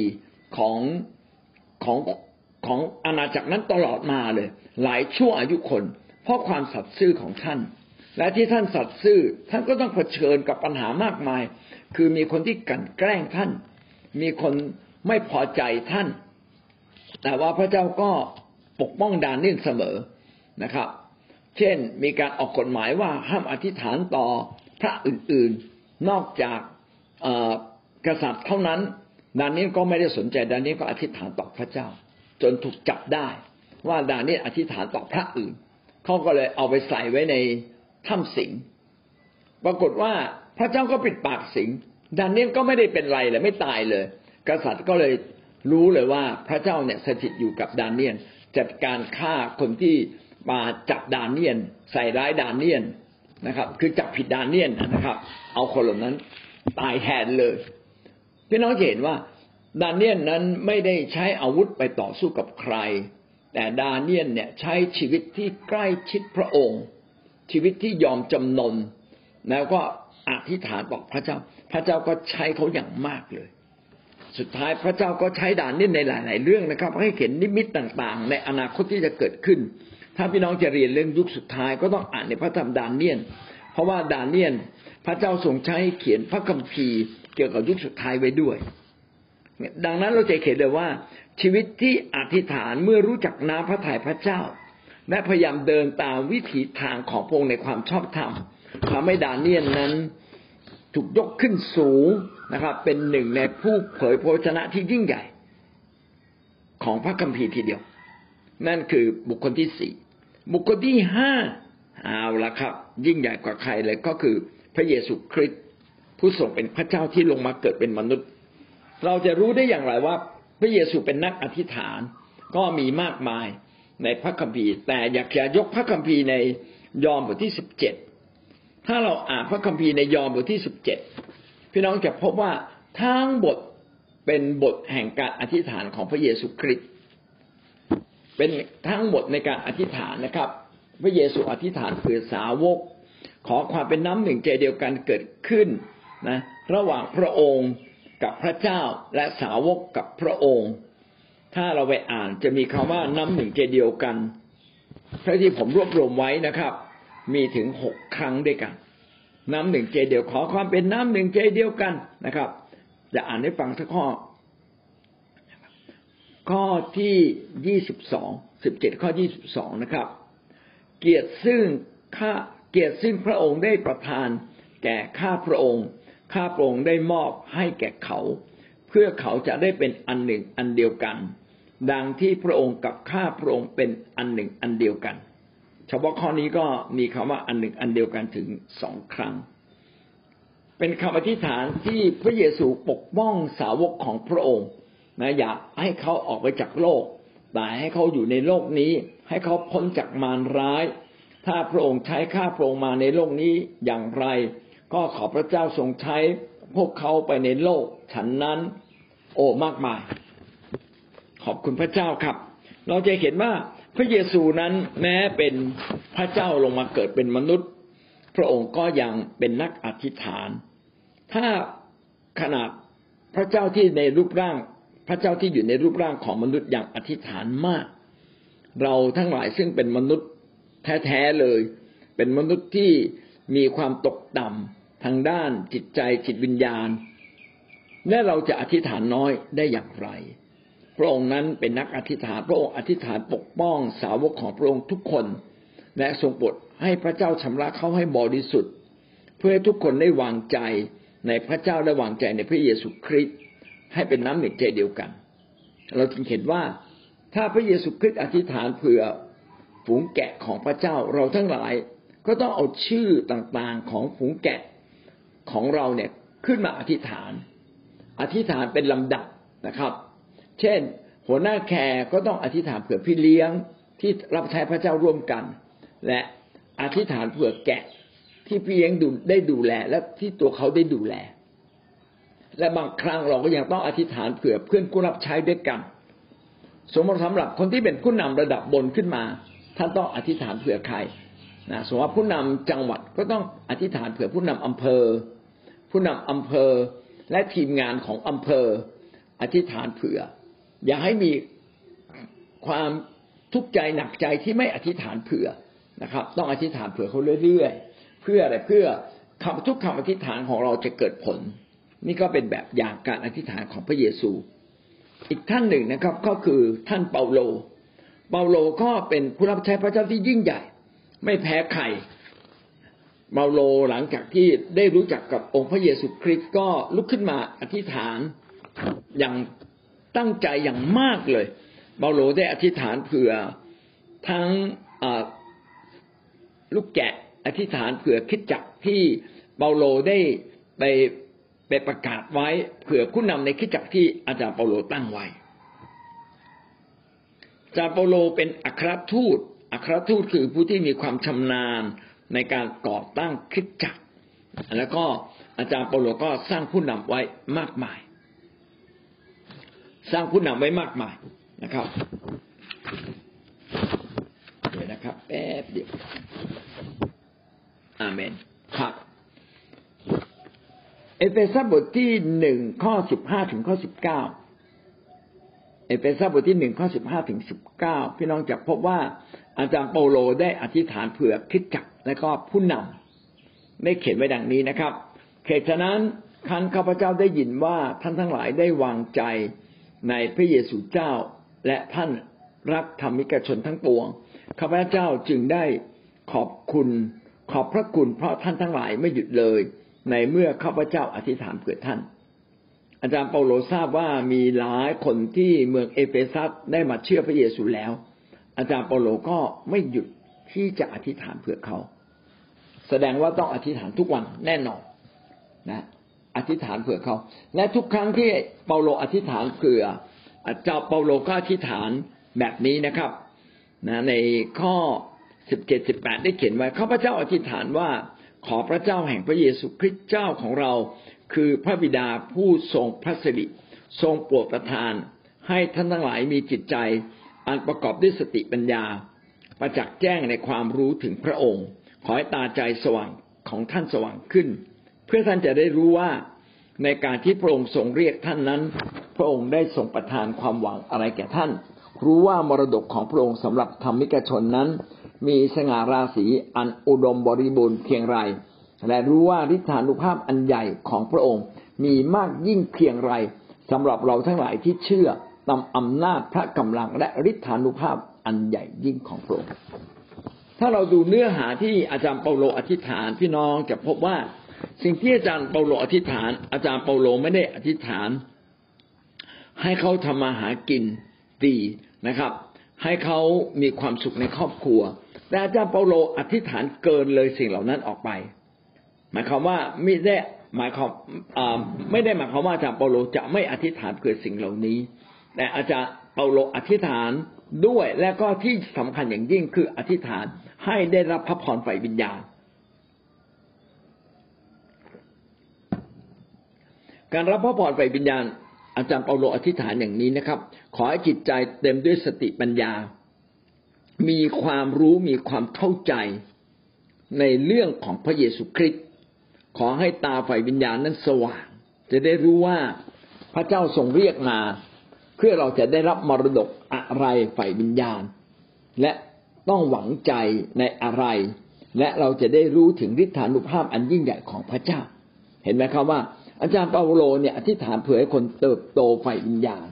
ของของของอาณาจักรนั้นตลอดมาเลย หลายชั่วอายุคน เพราะความสัตย์ซื่อของท่าน และที่ท่านสัตย์ซื่อท่านก็ต้องเผชิญกับปัญหามากมาย คือมีคนที่กันแกล้งท่าน มีคนไม่พอใจท่าน แต่ว่าพระเจ้าก็ ปกป้องดานนิ่นเสมอนะครับ เช่นมีการออกกฎหมายว่าห้ามอธิษฐานต่อพระอื่นๆนอกจากกษัตริย์เท่านั้นดานนิ่นก็ไม่ได้สนใจดานนิ่นก็อธิษฐานต่อพระเจ้า จนถูกจับได้ ว่าดานนิ่นอธิษฐานต่อพระอื่นเขาก็เลยเอาไปใส่ไว้ในถ้ำสิงปรากฏว่าพระเจ้าก็ปิดปากสิงดานนิ่นก็ไม่ได้เป็นไรเลยไม่ตายเลย กษัตริย์ก็เลยรู้เลยว่าพระเจ้าเนี่ยสถิตอยู่กับดานเนียน จัดการฆ่าคนที่มาจับดานเนียน ใส่ร้ายดานเนียนนะครับ คือจับผิดดานเนียนนะครับ เอาคนเหล่านั้นตายแทนเลยพี่น้องเห็นว่า ดานเนียนนั้นไม่ได้ใช้อาวุธไปต่อสู้กับใคร แต่ดานเนียนเนี่ยใช้ชีวิตที่ใกล้ชิดพระองค์ ชีวิตที่ยอมจำนนแล้วก็อธิษฐานบอกพระเจ้า พระเจ้าก็ใช้เขาอย่างมากเลย สุดท้ายพระเจ้าก็ใช้ด่านนี้ในหลาย ๆ เรื่องนะครับ ให้เห็นนิมิตต่าง ๆ ในอนาคตที่จะเกิดขึ้น ถ้าพี่น้องจะเรียนเรื่องยุคสุดท้ายก็ต้องอ่านในพระธรรมดานเนียน เพราะว่าดานเนียน พระเจ้าทรงใช้เขียนพระคัมภีร์เกี่ยวกับยุคสุดท้ายไว้ด้วย ดังนั้นเราจะเห็นเลยว่า ชีวิตที่อธิษฐานเมื่อรู้จักน้ำพระทัยพระเจ้า และพยายามเดินตามวิถีทางของพระองค์ในความชอบธรรมทำให้ดานเนียนนั้นถูกยกขึ้นสูง นะครับ เป็นหนึ่งในผู้เผยพระชนะที่ยิ่งใหญ่ ของพระคัมภีร์ทีเดียว นั่นคือบุคคลที่สี่บุคคลที่ห้าเอาละครับ ยิ่งใหญ่กว่าใครเลยก็คือพระเยซูคริสต์ผู้ทรงเป็นพระเจ้าที่ลงมาเกิดเป็นมนุษย์ เราจะรู้ได้อย่างไรว่า พระเยซูเป็นนักอธิษฐาน ก็มีมากมายในพระคัมภีร์ แต่อยากจะยกพระคัมภีร์ในยอห์นบทที่สิบเจ็ดถ้าเราอ่านพระคัมภีร์ในยอห์นบทที่สิบเจ็ด พี่น้องจะพบว่าทั้งบทเป็นบทแห่งการอธิษฐานของพระเยซูคริสต์เป็นทั้งหมดในการอธิษฐานนะครับ พระเยซูอธิษฐานเพื่อสาวก ขอความเป็นน้ำหนึ่งใจเดียวกันเกิดขึ้นนะระหว่างพระองค์กับพระเจ้าและสาวกกับพระองค์ ถ้าเราไปอ่านจะมีคำว่าน้ำหนึ่งใจเดียวกันพระที่ผมรวบรวมไว้นะครับ มีถึงหกครั้งด้วยกัน น้ำหนึ่งใจเดียวขอความเป็นน้ำหนึ่งใจเดียวกันนะครับ จะอ่านให้ฟังสักข้อ ข้อที่ยี่สิบสองสิบเจ็ดข้อยี่สิบสองนะครับ เกียรติซึ่งข้าเกียรติซึ่งพระองค์ได้ประทาน แก่ข้าพระองค์ ข้าพระองค์ได้มอบให้แก่เขา เพื่อเขาจะได้เป็นอันหนึ่งอันเดียวกัน ดังที่พระองค์กับข้าพระองค์เป็นอันหนึ่งอันเดียวกัน เฉพาะข้อนี้ก็มีคำว่าอันหนึ่งอันเดียวกันถึงสองครั้ง เป็นคำอธิษฐานที่พระเยซูปกป้องสาวกของพระองค์นะอยากให้เขาออกไปจากโลก แต่ให้เขาอยู่ในโลกนี้ ให้เขาพ้นจากมารร้าย ถ้าพระองค์ใช้ข้าพระองค์มาในโลกนี้อย่างไร ก็ขอพระเจ้าทรงใช้พวกเขาไปในโลกฉันนั้น โอ้มากมาย ขอบคุณพระเจ้าครับ เราจะเห็นว่า พระเยซูนั้นแม้เป็นพระเจ้าลงมาเกิดเป็นมนุษย์ พระองค์ก็ยังเป็นนักอธิษฐาน ถ้าขนาดพระเจ้าที่ในรูปร่าง พระเจ้าที่อยู่ในรูปร่างของมนุษย์อย่างอธิษฐานมาก เราทั้งหลายซึ่งเป็นมนุษย์แท้ๆเลย เป็นมนุษย์ที่มีความตกต่ำทางด้านจิตใจจิตวิญญาณ และเราจะอธิษฐานน้อยได้อย่างไร พระองค์นั้นเป็นนักอธิษฐานพระองค์อธิษฐานปกป้องสาวกของพระองค์ทุกคน และทรงโปรดให้พระเจ้าชำระเขาให้บริสุทธิ์ เพื่อให้ทุกคนได้วางใจในพระเจ้าและวางใจในพระเยซูคริสต์ให้เป็นน้ำหนึ่งใจเดียวกัน เราจึงเห็นว่าถ้าพระเยซูคริสต์อธิษฐานเผื่อฝูงแกะของพระเจ้าเราทั้งหลายก็ต้องเอาชื่อต่างๆของฝูงแกะของเราเนี่ยขึ้นมาอธิษฐาน อธิษฐานเป็นลำดับนะครับ เช่น หัวหน้าแคร์ก็ต้องอธิษฐานเผื่อพี่เลี้ยงที่รับใช้พระเจ้าร่วมกัน และอธิษฐานเผื่อแกะที่พี่เลี้ยงดูได้ดูแล และที่ตัวเขาได้ดูแล และบางครั้งเราก็ยังต้องอธิษฐานเผื่อเพื่อนผู้รับใช้ด้วยกัน สมมติสำหรับคนที่เป็นผู้นำระดับบนขึ้นมา ท่านต้องอธิษฐานเผื่อใครนะสมมติว่าผู้นำจังหวัดก็ต้องอธิษฐานเผื่อผู้นำอำเภอ ผู้นำอำเภอและทีมงานของอำเภอ อธิษฐานเผื่อ อย่าให้มีความทุกข์ใจหนักใจที่ไม่อธิษฐานเผื่อนะครับ ต้องอธิษฐานเผื่อเขาเรื่อยๆเพื่ออะไรเพื่อคำทุกคำอธิษฐานของเราจะเกิดผล นี่ก็เป็นแบบอย่างการอธิษฐานของพระเยซู อีกท่านหนึ่งนะครับ ก็คือท่านเปาโล เปาโลก็เป็นผู้รับใช้พระเจ้าที่ยิ่งใหญ่ ไม่แพ้ใครเปาโลหลังจากที่ได้รู้จักกับองค์พระเยซูคริสต์ก็ลุกขึ้นมาอธิษฐานอย่าง ตั้งใจอย่างมากเลยเปาโลได้อธิษฐานเผื่อทั้งลูกแกะอธิษฐานเผื่อคิดจักที่เปาโลได้ไปไปประกาศไว้เผื่อผู้นำในคิดจักที่อาจารย์เปาโลตั้งไว้อาจารย์เปาโลเป็นอัครทูตอัครทูตคือผู้ที่มีความชำนาญในการก่อตั้งคิดจักแล้วก็อาจารย์เปาโลก็สร้างผู้นำไว้มากมาย สร้างผู้นำไว้มากมายนะครับเดี๋ยวนะครับ แป๊บเดียวอาเมนครับเอเฟซัสบทที่หนึ่งข้อสิบห้าถึงข้อสิบเก้าเอเฟซัสบทที่หนึ่งข้อสิบห้าถึงสิบเก้าพี่น้องจะพบว่าอาจารย์เปาโลได้อธิษฐานเผื่อคริสตจักรและก็ผู้นำได้เขียนไว้ดังนี้นะครับเหตุฉะนั้นครั้นข้าพเจ้าได้ยินว่าท่านทั้งหลายได้วางใจ ในพระเยซูเจ้า และท่านรักธรรมิกชนทั้งปวงข้าพเจ้าจึงได้ขอบคุณขอบพระคุณเพราะท่านทั้งหลายไม่หยุดเลย ในเมื่อข้าพเจ้าอธิษฐานเผื่อท่าน อาจารย์เปาโลทราบว่ามีหลายคนที่เมืองเอเฟซัสได้มาเชื่อพระเยซูแล้ว อาจารย์เปาโลก็ไม่หยุดที่จะอธิษฐานเผื่อเขา แสดงว่าต้องอธิษฐานทุกวันแน่นอนนะ อธิษฐานเผื่อเขา และทุกครั้งที่เปาโลอธิษฐานเผื่ออาจารย์เปาโลก็อธิษฐานแบบนี้นะครับนะในข้อสิบเจ็ดสิบแปดได้เขียนไว้ข้าพเจ้าอธิษฐานว่าขอพระเจ้าแห่งพระเยซูคริสต์เจ้าของเรา คือพระบิดาผู้ทรงพระสิริทรงโปรดประทาน ให้ท่านทั้งหลายมีจิตใจ อันประกอบด้วยสติปัญญา ประจักษ์แจ้งในความรู้ถึงพระองค์ ขอให้ตาใจสว่างของท่านสว่างขึ้น เพื่อท่านจะได้รู้ว่าในการที่พระองค์ทรงเรียกท่านนั้น พระองค์ได้ทรงประทานความหวังอะไรแก่ท่าน รู้ว่ามรดกของพระองค์สำหรับธรรมิกชนนั้น มีสง่าราศีอันอุดมบริบูรณ์เพียงไรและรู้ว่าฤทธานุภาพอันใหญ่ของพระองค์มีมากยิ่งเพียงไรสำหรับเราทั้งหลายที่เชื่อตามอำนาจพระกำลังและฤทธานุภาพอันใหญ่ยิ่งของพระองค์ถ้าเราดูเนื้อหาที่อาจารย์เปาโลอธิษฐานพี่น้องจะพบว่า สิ่งที่อาจารย์เปาโลอธิษฐาน อาจารย์เปาโลไม่ได้อธิษฐาน ให้เขาทำมาหากินดีนะครับ ให้เขามีความสุขในครอบครัว แต่อาจารย์เปาโลอธิษฐานเกินเลยสิ่งเหล่านั้นออกไป หมายความว่าไม่ได้หมายความไม่ได้หมายความว่าอาจารย์เปาโลจะไม่อธิษฐานเกิดสิ่งเหล่านี้ แต่อาจารย์เปาโลอธิษฐานด้วยและก็ที่สำคัญอย่างยิ่งคืออธิษฐานให้ได้รับพระพรฝ่ายวิญญาณ การรับพระพรฝ่ายวิญญาณ อาจารย์เปาโลอธิษฐานอย่างนี้นะครับ ขอให้จิตใจเต็มด้วยสติปัญญา มีความรู้มีความเข้าใจในเรื่องของพระเยซูคริสต์ขอให้ตาฝ่ายวิญญาณนั้นสว่าง จะได้รู้ว่าพระเจ้าทรงเรียกมา เพื่อเราจะได้รับมรดกอะไรฝ่ายวิญญาณ และต้องหวังใจในอะไร และเราจะได้รู้ถึงฤทธานุภาพอันยิ่งใหญ่ของพระเจ้า เห็นไหมครับว่า อาจารย์เปาโลเนี่ยอธิษฐานเผื่อให้คนเติบโตฝ่ายวิญญาณ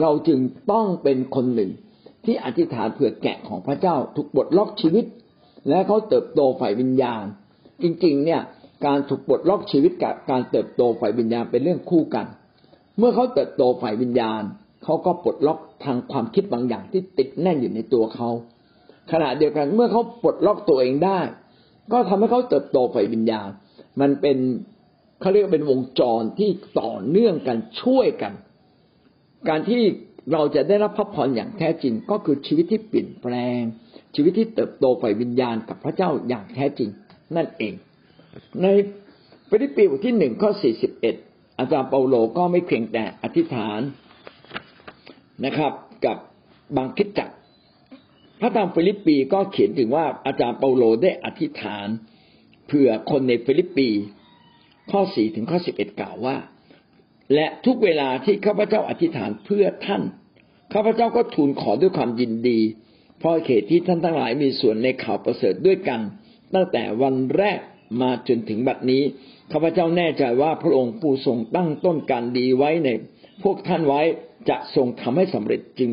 เราจึงต้องเป็นคนหนึ่งที่อธิษฐานเผื่อแกะของพระเจ้าถูกบทล็อกชีวิต และเขาเติบโตฝ่ายวิญญาณ จริงๆ เนี่ยการถูกบทล็อกชีวิตกับการเติบโตฝ่ายวิญญาณเป็นเรื่องคู่กัน เมื่อเขาเติบโตฝ่ายวิญญาณเขาก็ปลดล็อกทางความคิดบางอย่างที่ติดแน่นอยู่ในตัวเขาขณะเดียวกันเมื่อเขาปลดล็อกตัวเองได้ ก็ทำให้เขาเติบโตฝ่ายวิญญาณ มันเป็น เขาเรียกเป็นวงจรที่ต่อเนื่องกันช่วยกัน การที่เราจะได้รับพระพรอย่างแท้จริงก็คือชีวิตที่เปลี่ยนแปลง ชีวิตที่เติบโตไปวิญญาณกับพระเจ้าอย่างแท้จริงนั่นเอง ในฟิลิปปีบทที่หนึ่งข้อสี่สิบเอ็ดอาจารย์เปาโลก็ไม่เพียงแต่อธิษฐานนะครับ กับบางคิดจักพระธรรมฟิลิปปีก็เขียนถึงว่าอาจารย์เปาโลได้อธิษฐานเผื่อคนในฟิลิปปี ข้อสี่ถึงข้อสิบเอ็ดกล่าวว่า และทุกเวลาที่ข้าพเจ้าอธิษฐานเพื่อท่านข้าพเจ้าก็ทูลขอด้วยความยินดี เพราะเหตุที่ท่านทั้งหลายมีส่วนในข่าวประเสริฐด้วยกัน ตั้งแต่วันแรกมาจนถึงบัดนี้ข้าพเจ้าแน่ใจว่าพระองค์ผู้ทรงตั้งต้นการดีไว้ใน พวกท่านไว้จะทรงทำให้สำเร็จจริง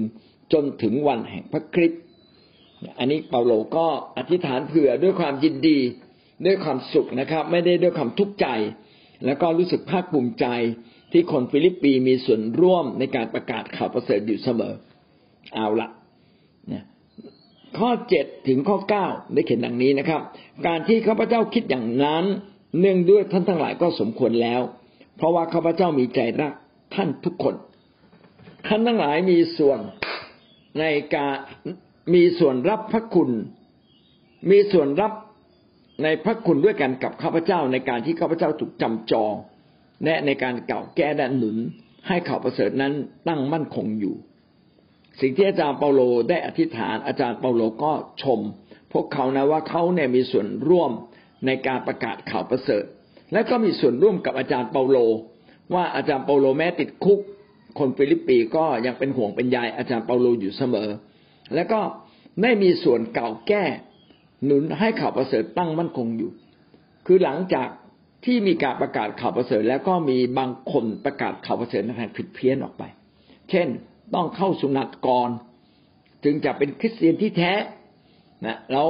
จนถึงวันแห่งพระคริสต์อันนี้เปาโลก็อธิษฐานเผื่อด้วยความยินดี ด้วยความสุขนะครับ ไม่ได้ด้วยความทุกข์ใจ แล้วก็รู้สึกภาคภูมิใจที่คนฟิลิปปีมีส่วนร่วมในการประกาศข่าวประเสริฐอยู่เสมอ เอาละข้อเจ็ดถึงข้อเก้าได้เขียนดังนี้นะครับ การที่ข้าพเจ้าคิดอย่างนั้น เนื่องด้วยท่านทั้งหลายก็สมควรแล้ว เพราะว่าข้าพเจ้ามีใจรักท่านทุกคน ท่านทั้งหลายมีส่วนในการมีส่วนรับพระคุณ มีส่วนรับ ในพระคุณด้วยกันกับข้าพเจ้าในการที่ข้าพเจ้าถูกจำจองและในการเก่าแก้และหนุนให้ข่าวประเสริฐนั้นตั้งมั่นคงอยู่ สิ่งที่อาจารย์เปาโลได้อธิษฐานอาจารย์เปาโลก็ชม พวกเขานะว่าเขาเนี่ยมีส่วนร่วมในการประกาศข่าวประเสริฐ และก็มีส่วนร่วมกับอาจารย์เปาโล ว่าอาจารย์เปาโลแม้ติดคุก คนฟิลิปปีก็ยังเป็นห่วงเป็นใยอาจารย์เปาโลอยู่เสมอ และก็ได้มีส่วนกล่าวแก้ หนุนให้ข่าวประเสริฐตั้งมั่นคงอยู่ คือหลังจากที่มีการประกาศข่าวประเสริฐแล้วก็มีบางคนประกาศข่าวประเสริฐในทางผิดเพี้ยนออกไป เช่นต้องเข้าสุนัตก่อนจึงจะเป็นคริสเตียนที่แท้นะแล้ว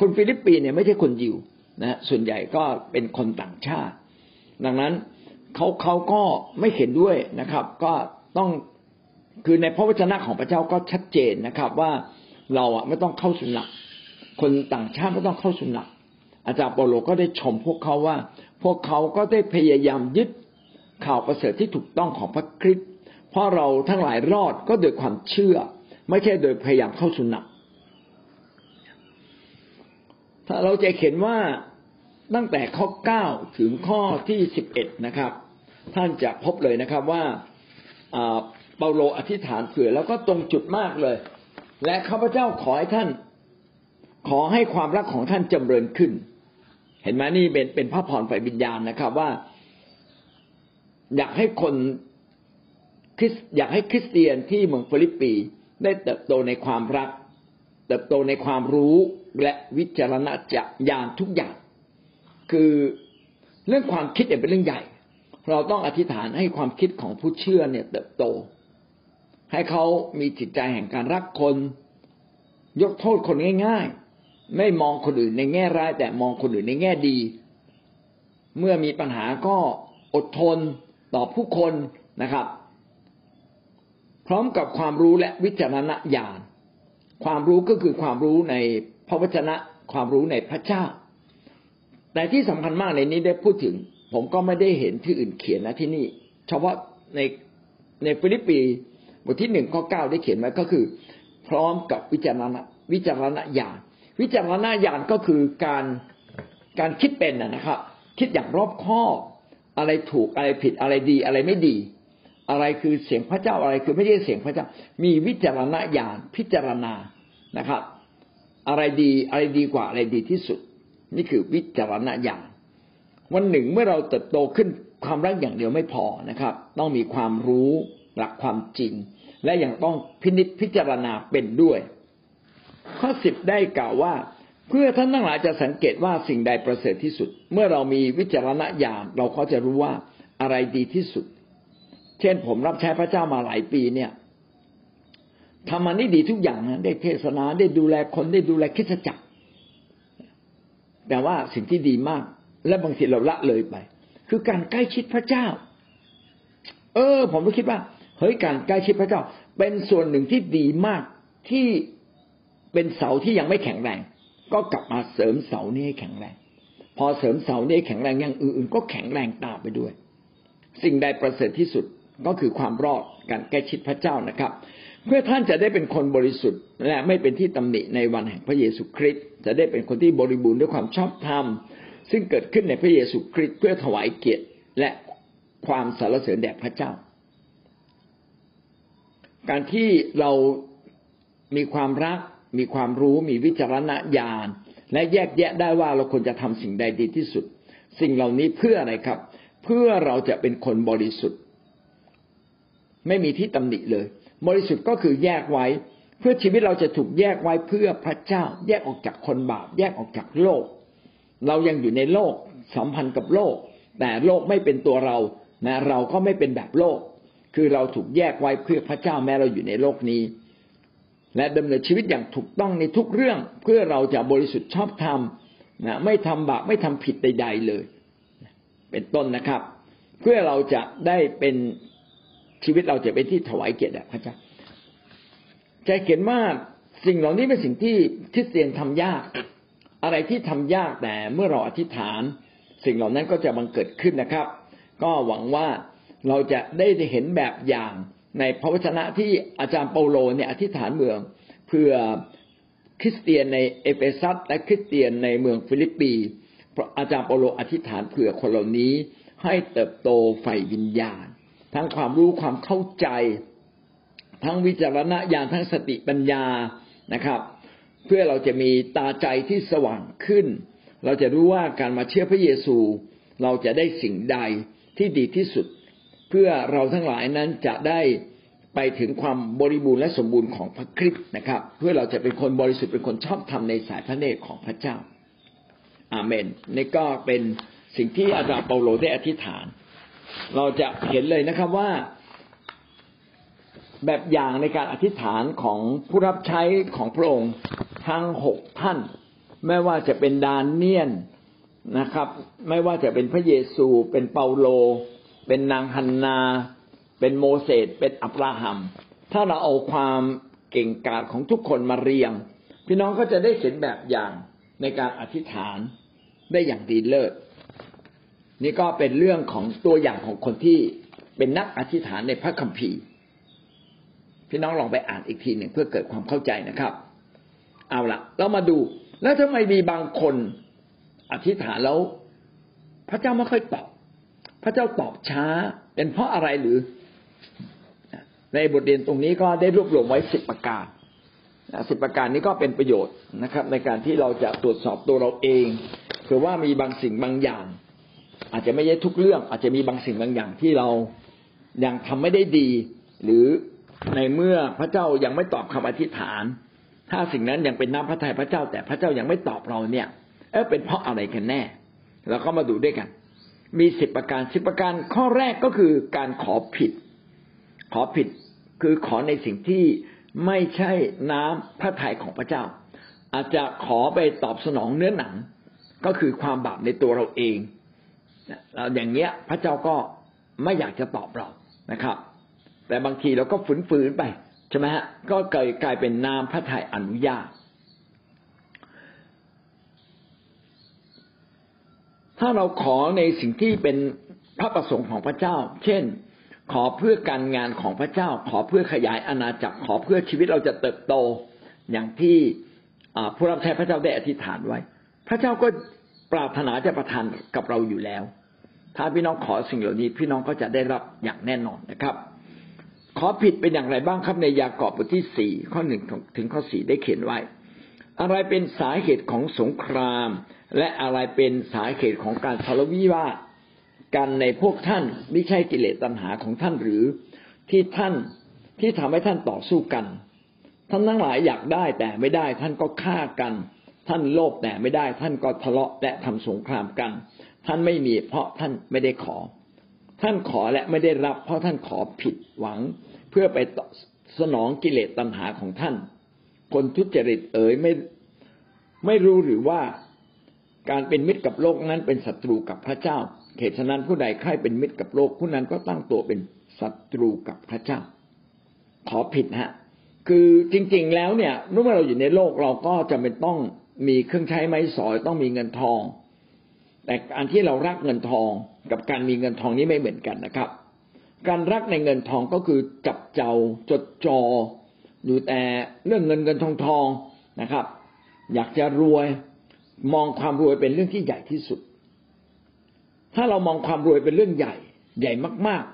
คนฟิลิปปีเนี่ยไม่ใช่คนยิวนะส่วนใหญ่ก็เป็นคนต่างชาติ ดังนั้นเขาเขาก็ไม่เห็นด้วยนะครับ ก็ต้องคือในพระวจนะของพระเจ้าก็ชัดเจนนะครับ ว่าเราอะไม่ต้องเข้าสุนัต คนต่างชาติไม่ต้องเข้าสุนัตอาจารย์เปโลก็ได้ชมพวกเขาว่า พวกเขาก็ได้พยายามยึดข่าวประเสริฐที่ถูกต้องของพระคริสต์เพราะเราทั้งหลายรอดก็โดยความเชื่อ ไม่ใช่โดยพยายามเข้าสุนัตถ้าเราจะเห็นว่าตั้งแต่ข้อเก้าถึงข้อที่สิบเอ็ดนะครับ ท่านจะพบเลยนะครับว่าเปาโลอธิษฐานเผื่อแล้วก็ตรงจุดมากเลย และข้าพเจ้าขอให้ท่าน ขอให้ความรักของท่านจำเริญขึ้น เห็นไหมนี่เป็นเป็นพระพรฝ่ายวิญญาณนะครับว่า อยากให้คนคริสอยากให้คริสเตียนที่เมืองฟิลิปปีได้เติบโตในความรัก เติบโตในความรู้และวิจารณญาณทุกอย่าง คือเรื่องความคิดเนี่ยเป็นเรื่องใหญ่ เราต้องอธิษฐานให้ความคิดของผู้เชื่อเนี่ย เติบโต ให้เขามีจิตใจแห่งการรักคน ยกโทษคนง่าย ไม่มองคนอื่นในแง่ร้าย แต่มองคนอื่นในแง่ดี เมื่อมีปัญหาก็อดทนต่อผู้คนนะครับ พร้อมกับความรู้และวิจารณญาณความรู้ก็คือความรู้ในพระวจนะความรู้ในพระเจ้า แต่ที่สำคัญมากในนี้ได้พูดถึง ผมก็ไม่ได้เห็นที่อื่นเขียนนะที่นี่ เฉพาะในในฟิลิปปีบทที่หนึ่งข้อเก้าได้เขียนไว้ก็คือ พร้อมกับวิจารณวิจารณญาณ วิจารณญาณก็คือการการคิดเป็นนะครับ คิดอย่างรอบคอบอะไรถูกอะไรผิดอะไรดีอะไรไม่ดี อะไรคือเสียงพระเจ้าอะไรคือไม่ใช่เสียงพระเจ้า มีวิจารณญาณพิจารณานะครับ อะไรดีอะไรดีกว่าอะไรดีที่สุด นี่คือวิจารณญาณวันหนึ่งเมื่อเราเติบโตขึ้นความรักอย่างเดียวไม่พอนะครับ ต้องมีความรู้หลักความจริง และยังต้องพินิจพิจารณาเป็นด้วย ข้อสิบได้กล่าวว่า เพื่อท่านทั้งหลายจะสังเกตว่าสิ่งใดประเสริฐที่สุด เมื่อเรามีวิจารณญาณเราก็จะรู้ว่าอะไรดีที่สุด เช่นผมรับใช้พระเจ้ามาหลายปีเนี่ยทำมันได้ดีทุกอย่างนะได้เทศนาได้ดูแลคนได้ดูแลคิดจักร แต่ว่าสิ่งที่ดีมาก และบางทีเราละเลยไป คือการใกล้ชิดพระเจ้า เออ ผมก็คิดว่าเฮ้ยการใกล้ชิดพระเจ้า เป็นส่วนหนึ่งที่ดีมากที่ เป็นเสาที่ยังไม่แข็งแรง ก็กลับมาเสริมเสานี้ให้แข็งแรง พอเสริมเสานี้แข็งแรงอย่างอื่นๆ ก็แข็งแรงตามไปด้วย สิ่งใดประเสริฐที่สุดก็คือความรอดการแก้ชิดพระเจ้านะครับ เพื่อท่านจะได้เป็นคนบริสุทธิ์ และไม่เป็นที่ตำหนิในวันแห่งพระเยซูคริสต์จะได้เป็นคนที่บริบูรณ์ด้วยความชอบธรรม ซึ่งเกิดขึ้นในพระเยซูคริสต์เพื่อถวายเกียรติและความสรรเสริญแด่พระเจ้า การที่เรามีความรัก มีความรู้มีวิจารณญาณ และแยกแยะได้ว่าเราควรจะทำสิ่งใดดีที่สุด สิ่งเหล่านี้เพื่ออะไรครับ เพื่อเราจะเป็นคนบริสุทธิ์ ไม่มีที่ตำหนิเลย บริสุทธิ์ก็คือแยกไว้ เพื่อชีวิตเราจะถูกแยกไว้เพื่อพระเจ้า แยกออกจากคนบาป แยกออกจากโลก เรายังอยู่ในโลกสัมพันธ์กับโลก แต่โลกไม่เป็นตัวเรานะเราก็ไม่เป็นแบบโลก คือเราถูกแยกไว้เพื่อพระเจ้าแม้เราอยู่ในโลกนี้ และดำเนินชีวิตอย่างถูกต้องในทุกเรื่องเพื่อเราจะบริสุทธิ์ชอบธรรมนะไม่ทำบาปไม่ทำผิดใด ๆเลย เป็นต้นนะครับ เพื่อเราจะได้เป็นชีวิตเราจะเป็นที่ถวายเกียรติพระเจ้าจะเขียนว่าสิ่งเหล่านี้เป็นสิ่งที่คริสเตียนทำยาก อะไรที่ทำยากแต่เมื่อเราอธิษฐาน สิ่งเหล่านั้นก็จะบังเกิดขึ้นนะครับ ก็หวังว่าเราจะได้เห็นแบบอย่าง ในพระวจนะที่อาจารย์เปาโลเนี่ยอธิษฐานเมืองเพื่อคริสเตียนในเอเฟซัสและคริสเตียนในเมืองฟิลิปปีอาจารย์เปาโลอธิษฐานเผื่อคนเหล่านี้ให้เติบโตฝ่ายวิญญาณ ทั้งความรู้ความเข้าใจ ทั้งวิจารณญาณทั้งสติปัญญานะครับ เพื่อเราจะมีตาใจที่สว่างขึ้น เราจะรู้ว่าการมาเชื่อพระเยซู เราจะได้สิ่งใดที่ดีที่สุด เพื่อเราทั้งหลายนั้นจะได้ไปถึงความบริบูรณ์และสมบูรณ์ของพระคริสต์นะครับ เพื่อเราจะเป็นคนบริสุทธิ์เป็นคนชอบธรรมในสายพระเนตรของพระเจ้า อาเมนนี่ก็เป็นสิ่งที่อาจารย์เปาโลได้อธิษฐาน เราจะเห็นเลยนะครับว่า แบบอย่างในการอธิษฐานของผู้รับใช้ของพระองค์ทั้งหกท่าน ไม่ว่าจะเป็นดานเนียนนะครับ ไม่ว่าจะเป็นพระเยซูเป็นเปาโล เป็นนางฮันนา เป็นโมเสสเป็นอับราฮัม ถ้าเราเอาความเก่งกาจของทุกคนมาเรียง พี่น้องก็จะได้เห็นแบบอย่างในการอธิษฐานได้อย่างดีเลิศนี่ก็เป็นเรื่องของตัวอย่างของคนที่เป็นนักอธิษฐานในพระคัมภีร์พี่น้องลองไปอ่านอีกทีหนึ่งเพื่อเกิดความเข้าใจนะครับ เอาละเรามาดูแล้วทำไมมีบางคนอธิษฐานแล้ว พระเจ้าไม่ค่อยตอบ ระเจ้าตอบช้าเป็นเพราะอะไรหรือ ในบทเรียนตรงนี้ก็ได้รวบรวมไว้สิบประการสิบประการนี้ก็เป็นประโยชน์นะครับ ในการที่เราจะตรวจสอบตัวเราเองเผื่อว่ามีบางสิ่งบางอย่าง อาจจะไม่ใช่ทุกเรื่อง อาจจะมีบางสิ่งบางอย่างที่เรายังทำไม่ได้ดี หรือในเมื่อพระเจ้ายังไม่ตอบคำอธิษฐาน ถ้าสิ่งนั้นยังเป็นน้ำพระทัยพระเจ้า แต่พระเจ้ายังไม่ตอบเราเนี่ยเออเป็นเพราะอะไรกันแน่เราก็มาดูด้วยกัน มีสิบประการสิบประการข้อแรกก็คือการขอผิด ขอผิดคือขอในสิ่งที่ไม่ใช่น้ำพระทัยของพระเจ้า อาจจะขอไปตอบสนองเนื้อหนัง ก็คือความบาปในตัวเราเองเราอย่างเงี้ยพระเจ้าก็ไม่อยากจะตอบเรานะครับ แต่บางทีเราก็ฝืนๆไปใช่ไหมฮะก็เกิดกลายเป็นนามพระทัยอนุญาต ถ้าเราขอในสิ่งที่เป็นพระประสงค์ของพระเจ้า เช่น ขอเพื่อการงานของพระเจ้า ขอเพื่อขยายอาณาจักร ขอเพื่อชีวิตเราจะเติบโตอย่างที่ผู้รับใช้พระเจ้าได้อธิษฐานไว้ พระเจ้าก็ปรารถนาจะประทานกับเราอยู่แล้ว ถ้าพี่น้องขอสิ่งเหล่านี้พี่น้องก็จะได้รับอย่างแน่นอนนะครับ ขอผิดเป็นอย่างไรบ้างครับในยากอบบทที่สี่ข้อหนึ่งถึงข้อสี่ได้เขียนไว้ อะไรเป็นสาเหตุของสงคราม และอะไรเป็นสาเหตุของการทะเลาะวิวาทกันในพวกท่านไม่ใช่กิเลสตัณหาของท่านหรือที่ท่านที่ทำให้ท่านต่อสู้กัน ท่านทั้งหลายอยากได้แต่ไม่ได้ท่านก็ฆ่ากัน ท่านโลภแต่ไม่ได้ท่านก็ทะเลาะและทำสงครามกัน ท่านไม่มีเพราะท่านไม่ได้ขอ ท่านขอและไม่ได้รับ เพราะท่านขอผิดหวัง เพื่อไปสนองกิเลสตัณหาของท่าน คนทุจริตเอ๋ยไม่ไม่รู้หรือว่าการเป็นมิตรกับโลกนั้นเป็นศัตรูกับพระเจ้าเหตุฉะนั้นผู้ใดใคร่เป็นมิตรกับโลกผู้นั้นก็ตั้งตัวเป็นศัตรูกับพระเจ้า ขอผิดฮะ คือจริง ๆ แล้วเนี่ยเมื่อเราอยู่ในโลกเราก็จะเป็นต้องมีเครื่องใช้ไม้สอยต้องมีเงินทอง แต่อันที่เรารักเงินทองกับการมีเงินทองนี้ไม่เหมือนกันนะครับ การรักในเงินทองก็คือจับเจ้าจดจอ อยู่แต่เรื่องเงินเงินทองทองนะครับ อยากจะรวยมองความรวยเป็นเรื่องที่ใหญ่ที่สุด ถ้าเรามองความรวยเป็นเรื่องใหญ่ ใหญ่มาก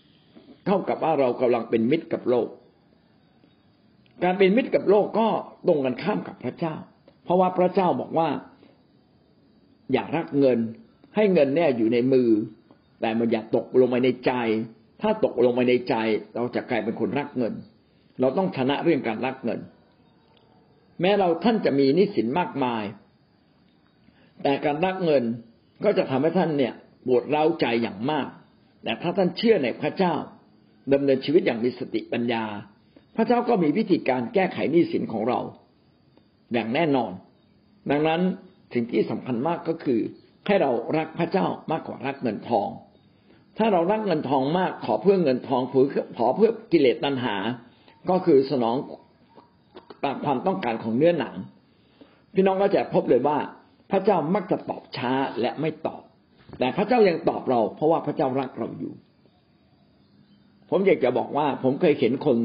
ๆ เท่ากับว่าเรากำลังเป็นมิตรกับโลก การเป็นมิตรกับโลกก็ตรงกันข้ามกับพระเจ้า เพราะว่าพระเจ้าบอกว่า อย่ารักเงิน ให้เงินเนี่ยอยู่ในมือ แต่มันอย่าตกลงมาในใจ ถ้าตกลงไปในใจ เราจะกลายเป็นคนรักเงิน เราต้องชนะเรื่องการรักเงิน แม้เราท่านจะมีนิสินมากมาย แต่การรักเงินก็จะทำให้ท่านเนี่ยปวดร้าใจอย่างมาก แต่ถ้าท่านเชื่อในพระเจ้าดำเนินชีวิตอย่างมีสติปัญญา พระเจ้าก็มีวิธีการแก้ไขนี้สินของเรา อย่างแน่นอน ดังนั้นสิ่งที่สำคัญมากก็คือให้เรารักพระเจ้ามากกว่ารักเงินทอง ถ้าเรารักเงินทองมากขอเพื่อเงินทองขอเพื่อกิเลสตัณหา ก็คือสนองตามความต้องการของเนื้อหนัง พี่น้องก็จะพบเลยว่า พระเจ้ามักจะตอบช้าและไม่ตอบ แต่พระเจ้ายังตอบเรา เพราะว่าพระเจ้ารักเราอยู่ ผมอยากจะบอกว่า ผมเคยเห็นคน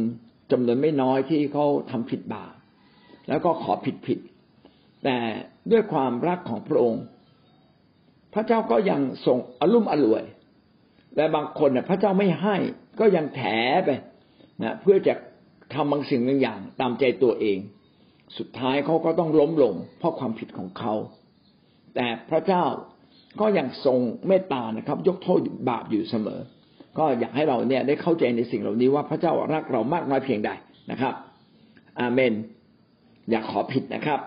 จำนวนไม่น้อยที่เขาทำผิดบาปแล้วก็ขอผิดผิด แต่ด้วยความรักของพระองค์ พระเจ้าก็ยังส่งอารมณ์อรวยและบางคนเนี่ยพระเจ้าไม่ให้ก็ยังแถไปนะเพื่อจะ ทำบางสิ่งบางอย่างตามใจตัวเอง สุดท้ายเขาก็ต้องล้มลงเพราะความผิดของเขา แต่พระเจ้าก็ยังทรงเมตตานะครับ ยกโทษบาปอยู่เสมอ ก็อยากให้เราเนี่ยได้เข้าใจในสิ่งเหล่านี้ว่าพระเจ้ารักเรามากน้อยเพียงใดนะครับ อาเมน อย่าขอผิดนะครับ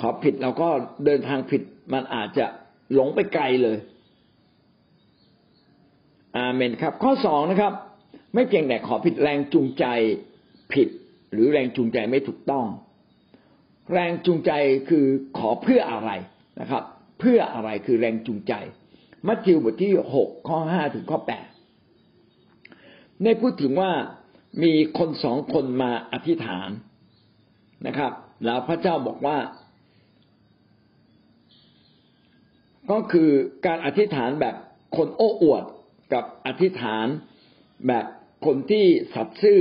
ขอผิดเราก็เดินทางผิดมันอาจจะหลงไปไกลเลย อาเมนครับ ข้อสองนะครับ ไม่เพียงแต่ขอผิดแรงจูงใจ ผิดหรือแรงจูงใจไม่ถูกต้อง แรงจูงใจคือขอเพื่ออะไรนะครับ เพื่ออะไรคือแรงจูงใจ มัทธิวบทที่หกข้อห้าถึงข้อแปดได้พูดถึงว่ามีคนสองคนมาอธิษฐานนะครับ แล้วพระเจ้าบอกว่า ก็คือการอธิษฐานแบบคนโอ้อวดกับอธิษฐานแบบคนที่สัตย์ซื่อ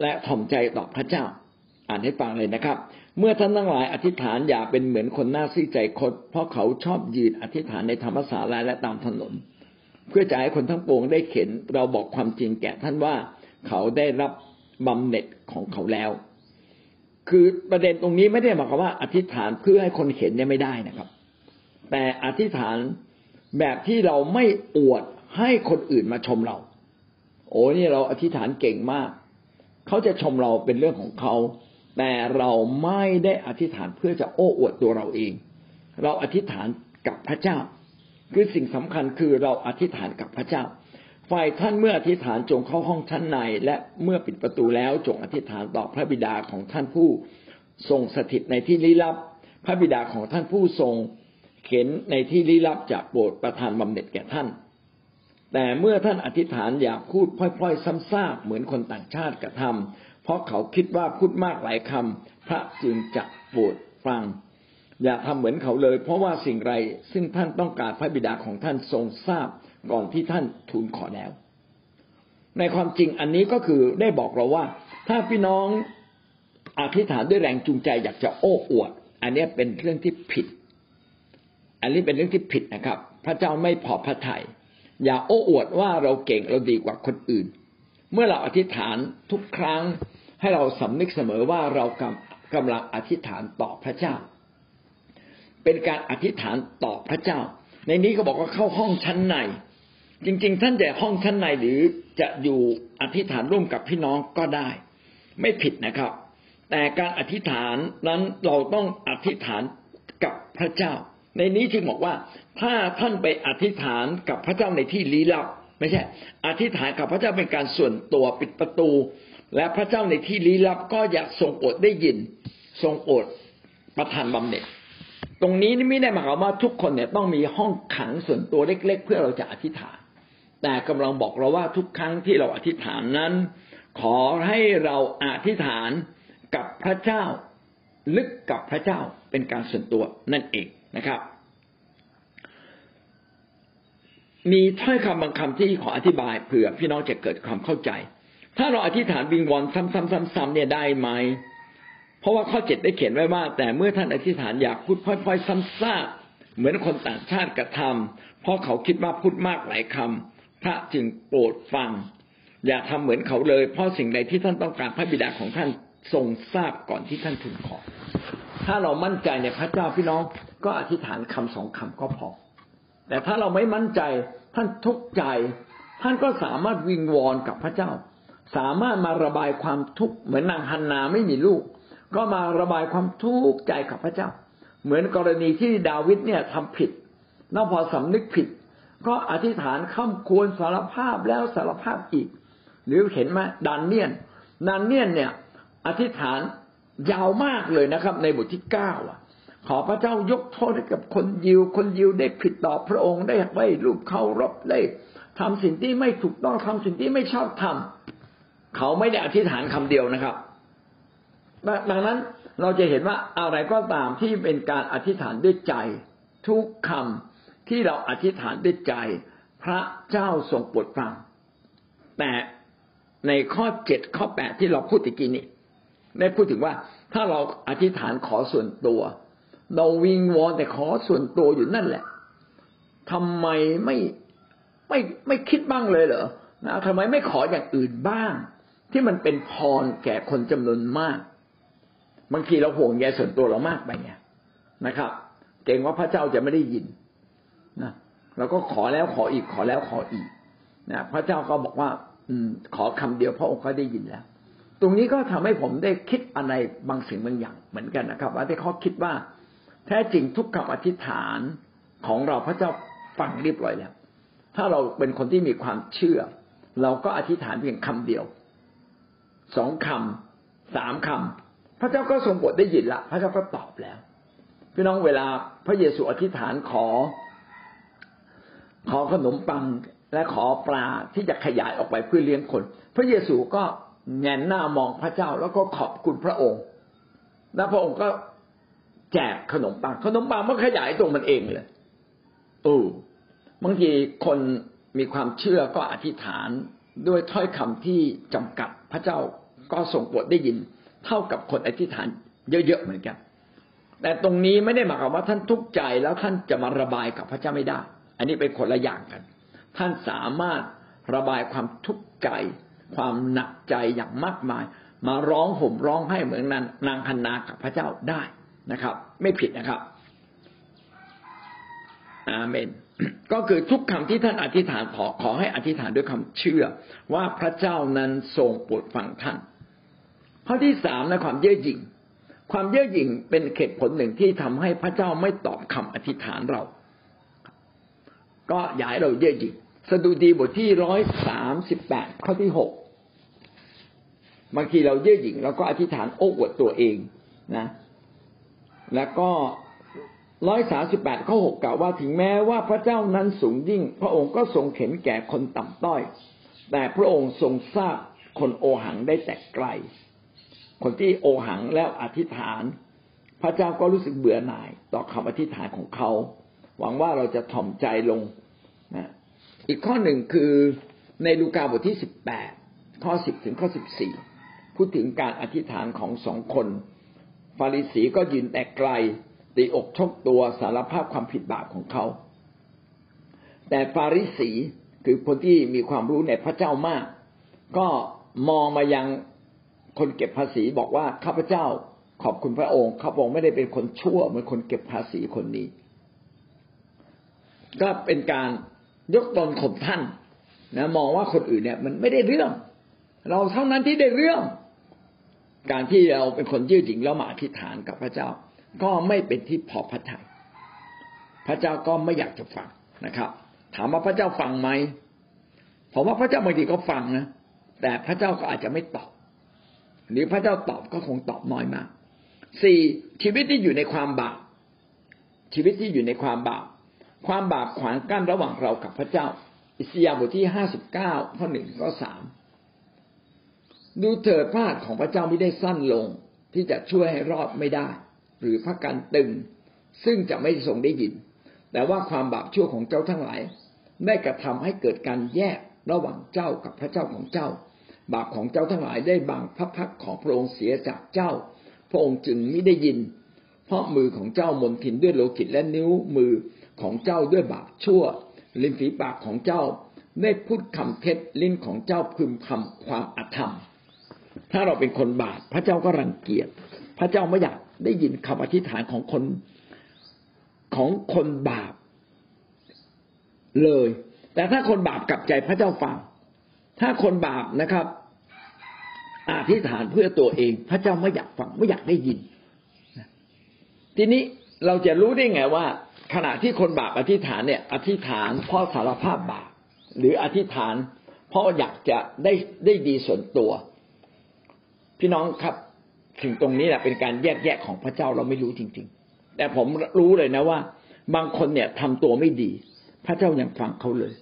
และถ่อมใจต่อพระเจ้า อ่านให้ฟังเลยนะครับ เมื่อท่านทั้งหลายอธิษฐานอย่าเป็นเหมือนคนหน้าซีใจคดเพราะเขาชอบยืนอธิษฐานในธรรมศาลาและตามถนน เพื่อจะให้คนทั้งปวงได้เห็นเราบอกความจริงแก่ท่านว่าเขาได้รับบำเหน็จของเขาแล้ว คือประเด็นตรงนี้ไม่ได้หมายความว่าอธิษฐานเพื่อให้คนเห็นเนี่ยไม่ได้นะครับ แต่อธิษฐานแบบที่เราไม่อวดให้คนอื่นมาชมเรา โอ้นี่เราอธิษฐานเก่งมาก เขาจะชมเราเป็นเรื่องของเขา แต่เราไม่ได้อธิษฐานเพื่อจะโอ้อวดตัวเราเอง เราอธิษฐานกับพระเจ้า คือสิ่งสำคัญคือเราอธิษฐานกับพระเจ้า ฝ่ายท่านเมื่ออธิษฐานจงเข้าห้องชั้นใน และเมื่อปิดประตูแล้วจงอธิษฐานต่อพระบิดาของท่านผู้ทรงสถิตในที่ลี้ลับ พระบิดาของท่านผู้ทรงเข็นในที่ลี้ลับจะโปรดประทานบำเหน็จแก่ท่าน แต่เมื่อท่านอธิษฐานอย่าพูดพล่อยๆ ซ้ำซากเหมือนคนต่างชาติกระทำเพราะเขาคิดว่าพูดมากหลายคำพระจึงจะโปรดฟัง อย่าทำเหมือนเขาเลย เพราะว่าสิ่งไรซึ่งท่านต้องการพระบิดาของท่านทรงทราบก่อนที่ท่านทูลขอแล้ว ในความจริงอันนี้ก็คือได้บอกเราว่า ถ้าพี่น้องอธิษฐานด้วยแรงจูงใจอยากจะโอ้อวด อันนี้เป็นเรื่องที่ผิด อันนี้เป็นเรื่องที่ผิดนะครับ พระเจ้าไม่พอพระทยัย อย่าโอ้อวดว่าเราเก่งเราดีกว่าคนอื่น เมื่อเราอธิษฐานทุกครั้งให้เราสำนึกเสมอว่าเรากำกำลังอธิษฐานต่อพระเจ้า เป็นการอธิษฐานต่อพระเจ้า ในนี้ก็บอกว่าเข้าห้องชั้นใน จริง ๆ ท่านจะห้องชั้นในหรือจะอยู่อธิษฐานร่วมกับพี่น้องก็ได้ ไม่ผิดนะครับ แต่การอธิษฐานนั้นเราต้องอธิษฐานกับพระเจ้า ในนี้จึงบอกว่า ถ้าท่านไปอธิษฐานกับพระเจ้าในที่ลี้ลับ ไม่ใช่ อธิษฐานกับพระเจ้าเป็นการส่วนตัวปิดประตู และพระเจ้าในที่ลี้ลับก็อยากทรงโปรดได้ยิน ทรงโปรดประทานบำเหน็จตรงนี้ไม่ได้หมายความว่าทุกคนเนี่ยต้องมีห้องขังส่วนตัวเล็ก ๆ เพื่อเราจะอธิษฐาน แต่กำลังบอกเราว่าทุกครั้งที่เราอธิษฐานนั้น ขอให้เราอธิษฐานกับพระเจ้า ลึกกับพระเจ้าเป็นการส่วนตัวนั่นเอง นะครับ มีถ้อยคำบางคำที่ขออธิบายเผื่อพี่น้องจะเกิดความเข้าใจ ถ้าเราอธิษฐานวิงวอนซ้ำๆๆเนี่ยได้ไหมเพราะว่าข้อเจ็ดได้เขียนไว้ว่า แต่เมื่อท่านอธิษฐานอยากพูดพ่อยๆ ซ้ำซากเหมือนคนต่างชาติกระทำเพราะเขาคิดว่าพูดมากหลายคำพระจึงโปรดฟัง อย่าทำเหมือนเขาเลย เพราะสิ่งใดที่ท่านต้องการพระบิดาของท่าน ทรงทราบก่อนที่ท่านทูลขอ ถ้าเรามั่นใจในพระเจ้าพี่น้องก็อธิษฐานคำสองคำก็พอ แต่ถ้าเราไม่มั่นใจท่านทุกข์ใจ ท่านก็สามารถวิงวอนกับพระเจ้า สามารถมาระบายความทุกข์เหมือนนางฮันนาไม่มีลูก ก็มาระบายความทุกข์ใจกับพระเจ้า เหมือนกรณีที่ดาวิดเนี่ยทำผิดแล้วพอสำนึกผิด ก็อธิษฐานข้าควรสารภาพแล้วสารภาพอีก หรือเห็นไหมดานเนียนดานเนียนเนี่ย อธิษฐานยาวมากเลยนะครับ ในบทที่เก้าอะขอพระเจ้ายกโทษให้กับคนยิว คนยิวได้ผิดต่อพระองค์ได้ไว้รูปเคารพได้ทำสิ่งที่ไม่ถูกต้องทำสิ่งที่ไม่ชอบทำเขาไม่ได้อธิษฐานคำเดียวนะครับ ดังนั้นเราจะเห็นว่าอะไรก็ตามที่เป็นการอธิษฐานด้วยใจ ทุกคำที่เราอธิษฐานด้วยใจ พระเจ้าทรงโปรดฟังแต่ในข้อเจ็ดข้อแปดที่เราพูดตะกี้นี้ ได้พูดถึงว่าถ้าเราอธิษฐานขอส่วนตัว เราวิงวอนแต่ขอส่วนตัวอยู่นั่นแหละทำไมไม่ไม่ไม่คิดบ้างเลยเหรอนะทำไมไม่ขออย่างอื่นบ้าง ที่มันเป็นพรแก่คนจำนวนมาก บางทีเราห่วงใยส่วนตัวเรามากไปไงนะครับเกรงว่าพระเจ้าจะไม่ได้ยินนะเราก็ขอแล้วขออีกขอแล้วขออีกนะพระเจ้าก็บอกว่า อืม ขอคำเดียวพระองค์ก็ได้ยินแล้ว รงนี้ก็ทำให้ผมได้คิดอะไรบางสิ่งบางอย่างเหมือนกันนะครับ ว่าที่เขาคิดว่า แท้จริงทุกคำอธิษฐานของเราพระเจ้าฟังเรียบร้อยแล้ว ถ้าเราเป็นคนที่มีความเชื่อ เราก็อธิษฐานเพียงคำเดียวสองคำสามคำพระเจ้าก็ทรงโปรดได้ยินละพระเจ้าก็ตอบแล้ว พี่น้องเวลาพระเยซูอธิษฐานขอ ขอขนมปังและขอปลาที่จะขยายออกไปเพื่อเลี้ยงคน พระเยซูก็ แงนหน้ามองพระเจ้าแล้วก็ขอบคุณพระองค์ แล้วพระองค์ก็แจกขนมปัง ขนมปังมันขยายตัวมันเองเลยโอ้บางทีคนมีความเชื่อก็อธิษฐานด้วยถ้อยคำที่จำกัดพระเจ้าก็ส่งโปรดได้ยิน เท่ากับคนอธิษฐานเยอะๆเหมือนกัน แต่ตรงนี้ไม่ได้หมายความว่าท่านทุกข์ใจแล้วท่านจะมาระบายกับพระเจ้าไม่ได้ อันนี้เป็นคนละอย่างกัน ท่านสามารถระบายความทุกข์ใจ ความหนักใจอย่างมากมาย มาร้องห่มร้องให้เหมือนนางนางฮันนากับพระเจ้าได้นะครับ ไม่ผิดนะครับ อาเมน ก็คือทุกคำที่ท่านอธิษฐานขอขอให้อธิษฐานด้วยคำเชื่อ ว่าพระเจ้านั้นทรงโปรดฟังท่านข้อที่สามนะความเย่อหยิ่งความเย่อหยิ่งเป็นเหตุผลหนึ่งที่ทำให้พระเจ้าไม่ตอบคำอธิษฐานเรา ก็อย่าให้เราเย่อหยิ่ง สดุดีบทที่ร้อยสามสิบแปดข้อที่หกบางทีเราเย่อหยิ่งเราก็อธิษฐานโอ้อวดตัวเองนะ แล้วก็ร้อยสาสิบแปดข้อหกกล่าวว่าถึงแม้ว่าพระเจ้านั้นสูงยิ่ง พระองค์ก็ทรงเข็นแก่คนต่ำต้อย แต่พระองค์ทรงทราบคนโอหังได้แต่ไกล คนที่โอหังแล้วอธิษฐาน พระเจ้าก็รู้สึกเบื่อหน่ายต่อคำอธิษฐานของเขา หวังว่าเราจะถ่อมใจลง อีกข้อหนึ่งคือในลูกาบทที่สิบแปดข้อสิบถึงข้อสิบสี่พูดถึงการอธิษฐานของสองคน ฟาริสีก็ยืนแต่ไกล ตีอกชกตัวสารภาพความผิดบาปของเขา แต่ฟาริสีคือคนที่มีความรู้ในพระเจ้ามาก ก็มองมายังคนเก็บภาษีบอกว่าข้าพเจ้าขอบคุณพระองค์ข้าพระองค์ไม่ได้เป็นคนชั่วเหมือนคนเก็บภาษีคนนี้ ก็เป็นการ ยกตนข่มท่านนะมองว่าคนอื่นเนี่ย มันไม่ได้เรื่อง เราเท่านั้นที่ได้เรื่อง การที่เราเป็นคนยืดหยิ่งแล้วมาอธิษฐานกับพระเจ้า ก็ไม่เป็นที่พอพระทัยพระเจ้าก็ไม่อยากจะฟังนะครับ ถามว่าพระเจ้าฟังไหมผมว่าพระเจ้าบางทีก็ฟังนะแต่พระเจ้าก็อาจจะไม่ตอบ หรือพระเจ้าตอบก็คงตอบน้อยมากสี่ชีวิตที่อยู่ในความบาปชีวิตที่อยู่ในความบาป ความบาปขวางกั้นระหว่างเรากับพระเจ้า อิสยาห์บทที่ห้าสิบเก้าข้อหนึ่งข้อสามดูเถิดพระหัตถ์ของพระเจ้าไม่ได้สั้นลง ที่จะช่วยให้รอดไม่ได้ หรือพระกันตึง ซึ่งจะไม่ทรงได้ยิน แต่ว่าความบาปชั่วของเจ้าทั้งหลาย ได้กระทำให้เกิดการแยกระหว่างเจ้ากับพระเจ้าของเจ้า บาปของเจ้าทั้งหลายได้บังพระพักของพระองค์เสียจากเจ้า พระองค์จึงไม่ได้ยิน เพราะมือของเจ้ามนทินด้วยโลกิตและนิ้วมือ ของเจ้าด้วยบาปชั่ว ลิ้นฝีปากของเจ้าได้พูดคำเท็จลิ้นของเจ้าพึมพำความอธรรม ถ้าเราเป็นคนบาปพระเจ้าก็รังเกียจพระเจ้าไม่อยากได้ยินคำอธิษฐานของคนของคนบาปเลย แต่ถ้าคนบาปกลับใจพระเจ้าฟัง ถ้าคนบาปนะครับอธิษฐานเพื่อตัวเอง พระเจ้าไม่อยากฟังไม่อยากได้ยินทีนี้ เราจะรู้ได้ไงว่า ขณะที่คนบาปอธิษฐานเนี่ย อธิษฐานเพราะสารภาพบาปหรืออธิษฐาน เพราะอยากจะได้ได้ดีส่วนตัว พี่น้องครับถึงตรงนี้แหละเป็นการแยกแยะของพระเจ้าเราไม่รู้จริง ๆ แต่ผมรู้เลยนะว่า บางคนเนี่ยทำตัวไม่ดี พระเจ้ายังฟังเขาเลย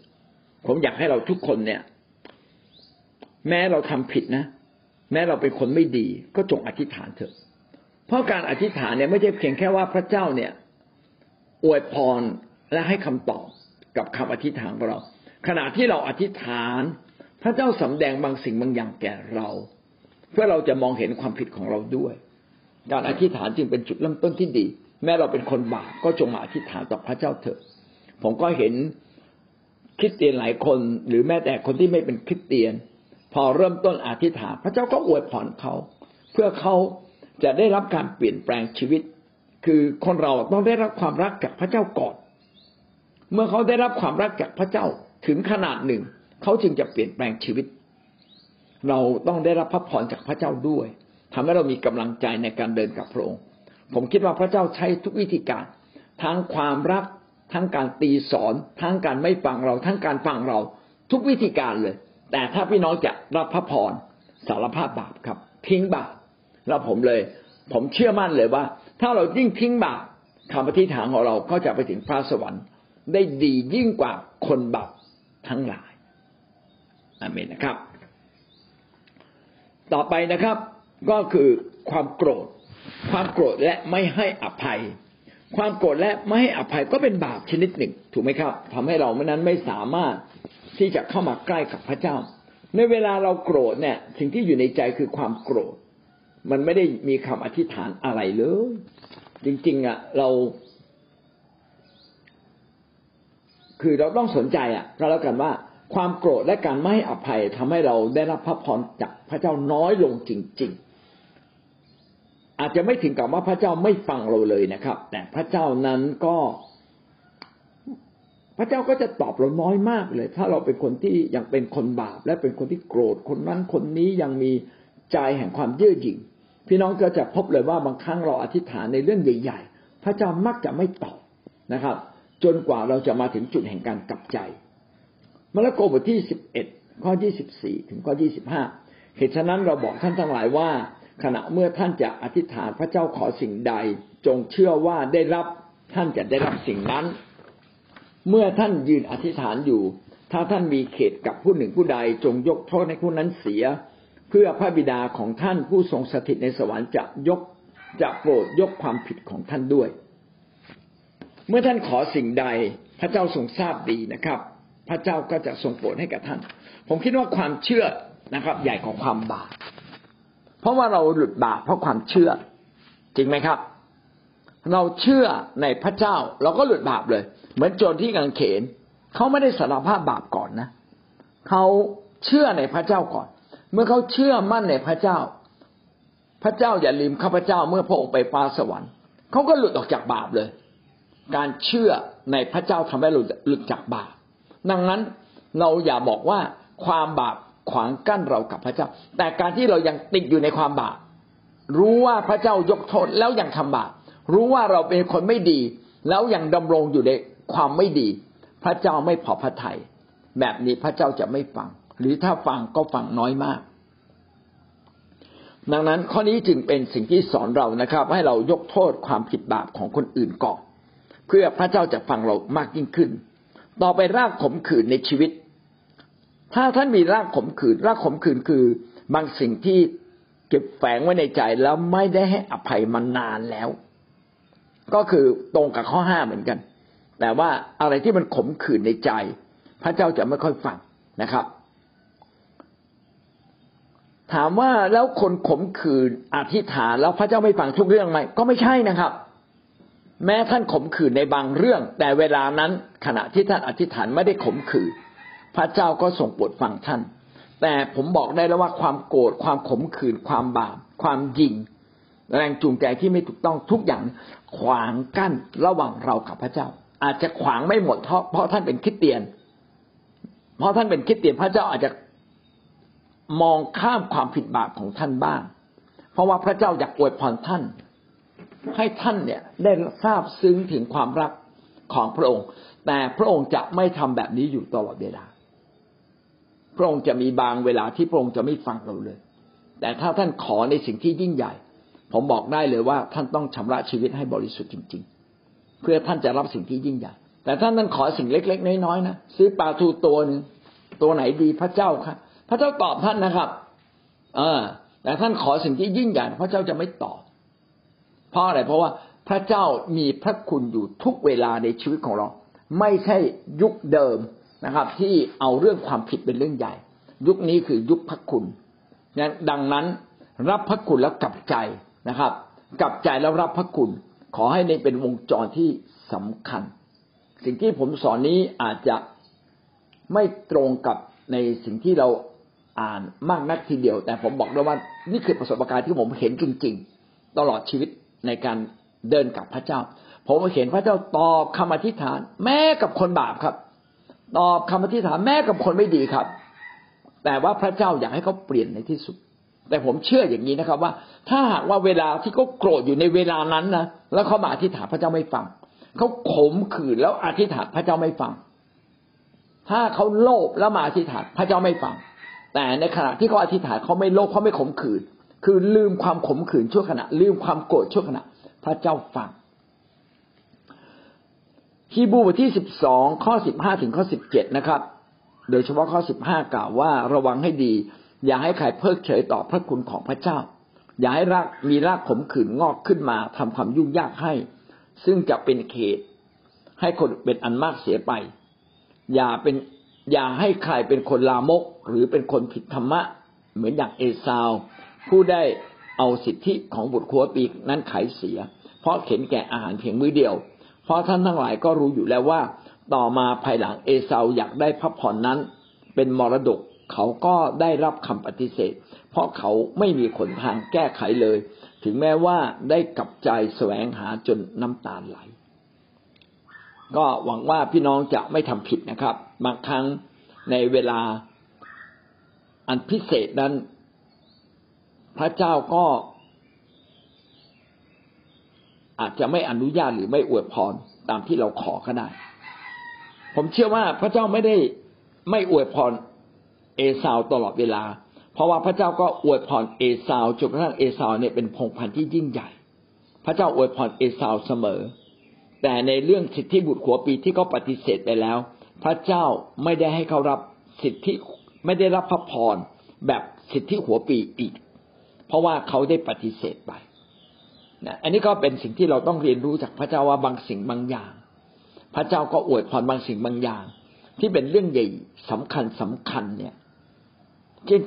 ผมอยากให้เราทุกคนเนี่ย แม้เราทำผิดนะ แม้เราเป็นคนไม่ดี ก็จงอธิษฐานเถอะ เพราะการอธิษฐานเนี่ยไม่ใช่เพียงแค่ว่าพระเจ้าเนี่ยอวยพรและให้คำตอบกับคำอธิษฐานของเรา ขณะที่เราอธิษฐาน พระเจ้าสำแดงบางสิ่งบางอย่างแก่เรา เพื่อเราจะมองเห็นความผิดของเราด้วย การอธิษฐานจึงเป็นจุดเริ่มต้นที่ดี แม้เราเป็นคนบาปก็จงมาอธิษฐานต่อพระเจ้าเถอะ ผมก็เห็นคริสเตียนหลายคน หรือแม้แต่คนที่ไม่เป็นคริสเตียน พอเริ่มต้นอธิษฐาน พระเจ้าก็อวยพรเขา เพื่อเขา จะได้รับการเปลี่ยนแปลงชีวิต คือคนเราต้องได้รับความรักจากพระเจ้าก่อน เมื่อเขาได้รับความรักจากพระเจ้าถึงขนาดหนึ่ง เขาจึงจะเปลี่ยนแปลงชีวิต เราต้องได้รับพระพรจากพระเจ้าด้วยทำให้เรามีกำลังใจในการเดินกับพระองค์ ผมคิดว่าพระเจ้าใช้ทุกวิธีการทั้งความรักทั้งการตีสอน ทั้งการไม่ฟังเรา ทั้งการฟังเรา ทุกวิธีการเลย แต่ถ้าพี่น้องจะรับพระพรสารภาพบาปครับ ทิ้งบาป แล้วผมเลย ผมเชื่อมั่นเลยว่า ถ้าเรายิ่งทิ้งบาปคำปฏิฐานของเราก็จะไปถึงพระสวรรค์ได้ดียิ่งกว่าคนบาปทั้งหลายอาเมนนะครับ ต่อไปนะครับ ก็คือความโกรธ ความโกรธและไม่ให้อภัย ความโกรธและไม่ให้อภัยก็เป็นบาปชนิดหนึ่ง ถูกไหมครับทำให้เราเมื่อนั้นไม่สามารถที่จะเข้ามาใกล้กับพระเจ้า ในเวลาเราโกรธเนี่ย สิ่งที่อยู่ในใจคือความโกรธ มันไม่ได้มีคำอธิษฐานอะไรเลย จริง ๆ อะ เรา คือเราต้องสนใจอะก็แล้วกันว่า ความโกรธและการไม่อภัยทำให้เราได้รับพระพรจากพระเจ้าน้อยลงจริง ๆ อาจจะไม่ถึงกับว่าพระเจ้าไม่ฟังเราเลยนะครับ แต่พระเจ้านั้นก็ พระเจ้าก็จะตอบเราน้อยมากเลย ถ้าเราเป็นคนที่ยังเป็นคนบาป และเป็นคนที่โกรธคนนั้นคนนี้ยังมีใจแห่งความเยื่อหยิ่ง พี่น้องก็จะพบเลยว่าบางครั้งเราอธิษฐานในเรื่องใหญ่ ๆ พระเจ้ามักจะไม่ตอบนะครับ จนกว่าเราจะมาถึงจุดแห่งการกลับใจมาระโกบทที่สิบเอ็ดข้อที่สิบสี่ถึงข้อที่สิบห้าเหตุฉะนั้นเราบอกท่านทั้งหลายว่า ขณะเมื่อท่านจะอธิษฐานพระเจ้าขอสิ่งใด จงเชื่อว่าได้รับท่านจะได้รับสิ่งนั้น เมื่อท่านยืนอธิษฐานอยู่ ถ้าท่านมีเขตกับผู้หนึ่งผู้ใด จงยกโทษให้ผู้นั้นเสีย เพื่อพระบิดาของท่านผู้ทรงสถิตในสวรรค์จะยกจะโปรดยกความผิดของท่านด้วย เมื่อท่านขอสิ่งใดพระเจ้าทรงทราบดีนะครับ พระเจ้าก็จะทรงโปรดให้กับท่าน ผมคิดว่าความเชื่อนะครับ ใหญ่กว่าความบาปเพราะว่าเราหลุดบาปเพราะความเชื่อ จริงไหมครับ เราเชื่อในพระเจ้า เราก็หลุดบาปเลย เหมือนโจรที่กังเขนเขาไม่ได้สารภาพบาปก่อนนะเขาเชื่อในพระเจ้าก่อน เมื่อเขาเชื่อมั่นในพระเจ้า พระเจ้าอย่าลืมข้าพเจ้าเมื่อพระองค์ไปฟ้าสวรรค์เขาก็หลุดออกจากบาปเลย การเชื่อในพระเจ้าทำให้หลุดจากบาป ดังนั้นเราอย่าบอกว่าความบาปขวางกั้นเรากับพระเจ้า แต่การที่เรายังติดอยู่ในความบาป รู้ว่าพระเจ้ายกโทษแล้วยังทำบาป รู้ว่าเราเป็นคนไม่ดี แล้วยังดำรงอยู่ในความไม่ดี พระเจ้าไม่พอพระทยัยแบบนี้พระเจ้าจะไม่ฟัง หรือถ้าฟังก็ฟังน้อยมาก ดังนั้นข้อนี้จึงเป็นสิ่งที่สอนเรานะครับ ให้เรายกโทษความผิดบาปของคนอื่นก่อนเพื่อพระเจ้าจะฟังเรามากยิ่งขึ้น ต่อไปรากขมขื่นในชีวิต ถ้าท่านมีรากขมขื่นรากขมขื่นคือบางสิ่งที่เก็บแฝงไว้ในใจแล้วไม่ได้ให้อภัยมานานแล้ว ก็คือตรงกับข้อห้าเหมือนกัน แต่ว่าอะไรที่มันขมขื่นในใจ พระเจ้าจะไม่ค่อยฟังนะครับ ถามว่าแล้วคนขมขื่นอธิษฐานแล้วพระเจ้าไม่ฟังทุกเรื่องไหมก็ไม่ใช่นะครับ แม้ท่านขมขื่นในบางเรื่อง แต่เวลานั้นขณะที่ท่านอธิษฐานไม่ได้ขมขื่นพระเจ้าก็ส่งโปรดฟังท่าน แต่ผมบอกได้แล้วว่าความโกรธความขมขื่นความบาปความยิง แรงจูงใจที่ไม่ถูกต้องทุกอย่างขวางกั้นระหว่างเรากับพระเจ้า อาจจะขวางไม่หมดเพราะเพราะท่านเป็นคริสเตียน เพราะท่านเป็นคริสเตียนพระเจ้าอาจจะ มองข้ามความผิดบาปของท่านบ้าง เพราะว่าพระเจ้าอยากอวยพรท่าน ให้ท่านเนี่ยได้ทราบซึ้งถึงความรักของพระองค์ แต่พระองค์จะไม่ทำแบบนี้อยู่ตลอดเวลา พระองค์จะมีบางเวลาที่พระองค์จะไม่ฟังเราเลย แต่ถ้าท่านขอในสิ่งที่ยิ่งใหญ่ ผมบอกได้เลยว่าท่านต้องชำระชีวิตให้บริสุทธิ์จริง ๆ เพื่อท่านจะรับสิ่งที่ยิ่งใหญ่ แต่ท่านนั้นขอสิ่งเล็ก ๆ น้อยๆนะซื้อปลาทูตัวหนึ่งตัวไหนดีพระเจ้าครับพ ระเจ้าตอบท่านนะครับ เออแต่ท่านขอสิ่งที่ยิ่งใหญ่พระเจ้าจะไม่ตอบ เพราะอะไร เพราะว่าพระเจ้ามีพระคุณอยู่ทุกเวลาในชีวิตของเรา ไม่ใช่ยุคเดิมนะครับ ที่เอาเรื่องความผิดเป็นเรื่องใหญ่ ยุคนี้คือยุคพระคุณดังนั้นรับพระคุณแล้วกลับใจนะครับ กลับใจแล้วรับพระคุณ ขอให้ในเป็นวงจรที่สำคัญ สิ่งที่ผมสอนนี้อาจจะไม่ตรงกับในสิ่งที่เรา อ่านมากนักทีเดียว แต่ผมบอกด้วว่านี่คือประสบการณ์ที่ผมเห็นจริง ๆ ตลอดชีวิตในการเดินกับพระเจ้า ผมเห็นพระเจ้าตอบคำอธิษฐาน แม้กับคนบาปครับ ตอบคำอธิษฐานแม้กับคนไม่ดีครับ แต่ว่าพระเจ้าอยากให้เขาเปลี่ยนในที่สุด แต่ผมเชื่ออย่างนี้นะครับ ว่า ถ้าหากว่าเวลาที่เขาโกรธอยู่ในเวลานั้นนะแล้วเขามาอธิษฐานพระเจ้าไม่ฟังเขาขมขื่นแล้วอธิษฐานพระเจ้าไม่ฟัง ถ้าเขาโลภแล้วมาอธิษฐานพระเจ้าไม่ฟัง แต่ในขณะที่เขาอธิษฐานเขาไม่โลภเขาไม่ขมขื่นคือลืมความขมขื่นชั่วขณะ ลืมความโกรธชั่วขณะ พระเจ้าฟังฮีบูบทที่สิบสองข้อสิบห้าถึงข้อสิบเจ็ดนะครับ โดยเฉพาะข้อสิบห้ากล่าวว่าระวังให้ดี อย่าให้ใครเพิกเฉยต่อพระคุณของพระเจ้า อย่าให้รากมีรากขมขื่นงอกขึ้นมาทำความยุ่งยากให้ ซึ่งจะเป็นเขต ให้คนเป็นอันมากเสียไป อย่าเป็นอย่าให้ใครเป็นคนลามก หรือเป็นคนผิดธรรมะ เหมือนอย่างเอซาว ผู้ได้เอาสิทธิของบุตรคัวปีกนั้นขายเสีย เพราะเข็นแก่อาหารเพียงมื้อเดียว เพราะท่านทั้งหลายก็รู้อยู่แล้วว่า ต่อมาภายหลังเอซาวอยากได้พระพรนั้น เป็นมรดกเขาก็ได้รับคำปฏิเสธ เพราะเขาไม่มีขนทางแก้ไขเลย ถึงแม้ว่าได้กลับใจแสวงหาจนน้ำตาไหล ก็หวังว่าพี่น้องจะไม่ทำผิดนะครับ บางครั้งในเวลา อันพิเศษนั้น พระเจ้าก็อาจจะไม่อนุญาตหรือไม่อวยพรตามที่เราขอก็ได้ ผมเชื่อว่าพระเจ้าไม่ได้ไม่อวยพรเอสาวตลอดเวลา เพราะว่าพระเจ้าก็อวยพรเอสาวจนกระทั่งเอสาวเนี่ยเป็นพงพันธุ์ที่ยิ่งใหญ่ พระเจ้าอวยพรเอสาวเสมอ แต่ในเรื่องสิทธิบุตรขัวปีที่เขาปฏิเสธไปแล้ว พระเจ้าไม่ได้ให้เขารับสิทธิ ไม่ได้รับพระพรแบบสิทธิหัวปีอีก เพราะว่าเขาได้ปฏิเสธไปนะอันนี้ก็เป็นสิ่งที่เราต้องเรียนรู้จากพระเจ้าว่าบางสิ่งบางอย่าง พระเจ้าก็อวยพรบางสิ่งบางอย่าง ที่เป็นเรื่องใหญ่สำคัญสำคัญเนี่ยที่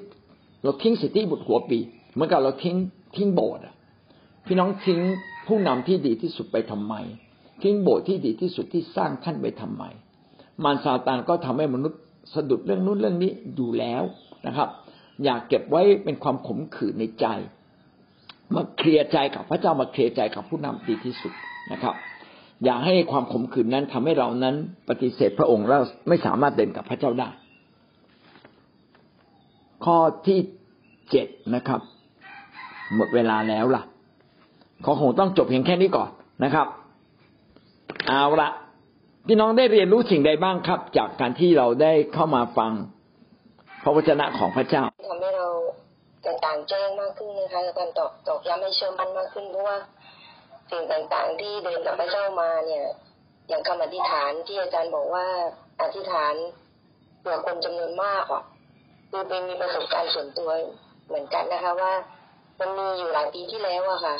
เราทิ้งสิทธิบุตรหัวปีเหมือนกับเราทิ้งทิ้งโบสถ์พี่น้องทิ้งผู้นำที่ดีที่สุดไปทำไม ทิ้งโบสถ์ที่ดีที่สุดที่สร้างท่านไปทำไม มารซาตานก็ทำให้มนุษย์ สะดุดเรื่องนู้นเรื่องนี้อยู่แล้วนะครับ อยากเก็บไว้เป็นความขมขื่นในใจ มาเคลียร์ใจกับพระเจ้ามาเคลียร์ใจกับผู้นำดีที่สุดนะครับ อย่าให้ความขมขื่นนั้นทำให้เรานั้นปฏิเสธพระองค์แล้วไม่สามารถเดินกับพระเจ้าได้ ข้อที่เจ็ดนะครับ หมดเวลาแล้วล่ะขอคงต้องจบเพียงแค่นี้ก่อนนะครับ เอาละ พี่น้องได้เรียนรู้สิ่งใดบ้างครับ จากการที่เราได้เข้ามาฟังพระวจนะของพระเจ้าทำให้เราต่างๆแจ้งมากขึ้นนะคะการตอกตอกย้ำให้เชื่อมั่นมากขึ้นเพราะว่าสิ่งต่างๆ ที่เดินกับพระเจ้ามาเนี่ย อย่างคำอธิษฐานที่อาจารย์บอกว่าอธิษฐานเผื่อคนจำนวนมากอะคือเป็นมีประสบการณ์ส่วนตัวเหมือนกันนะคะว่า มันมีอยู่หลายปีที่แล้วอะค่ะ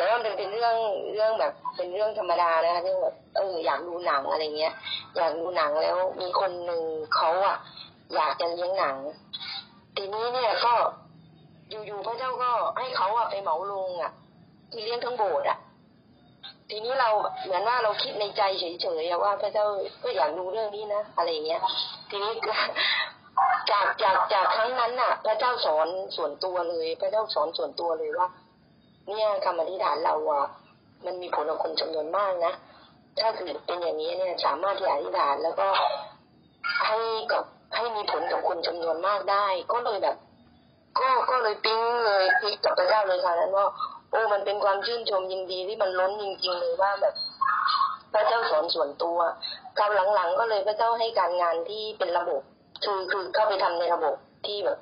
แต่ว่ามันเป็นเรื่องเรื่องแบบเป็นเรื่องธรรมดานะคะเรื่องแบบเอออยากดูหนังอะไรเงี้ย อยากดูหนังแล้วมีคนหนึ่งเขาอะอยากจะเลี้ยงหนังทีนี้เนี่ยก็อยู่ๆพระเจ้าก็ให้เขาอะไปเหมาลงอะที่เลี้ยงทั้งโบสถ์อะทีนี้เราเหมือนว่าเราคิดในใจเฉยๆว่าพระเจ้าก็อยากดูเรื่องนี้นะอะไรเงี้ย ทีนี้จากจากจากครั้งนั้นน่ะ พระเจ้าสอนส่วนตัวเลย พระเจ้าสอนส่วนตัวเลยว่า เนี่ยคำอธิษฐานเราอะมันมีผลกับคนจำนวนมากนะถ้าเกิดเป็นอย่างนี้เนี่ยสามารถที่อธิษฐานแล้วก็ให้กับให้มีผลกับคนจำนวนมากได้ ก็เลยแบบ ก็ก็เลยปิ๊งเลยพิกับพระเจ้าเลยค่ะนั้นว่าโอ้มันเป็นความชื่นชมยินดีที่มันล้นจริงๆเลยว่าแบบพระเจ้าสอนส่วนตัวคราวหลังๆ ก็เลยพระเจ้าให้การงานที่เป็นระบบ คือคือเข้าไปทำในระบบที่แบบ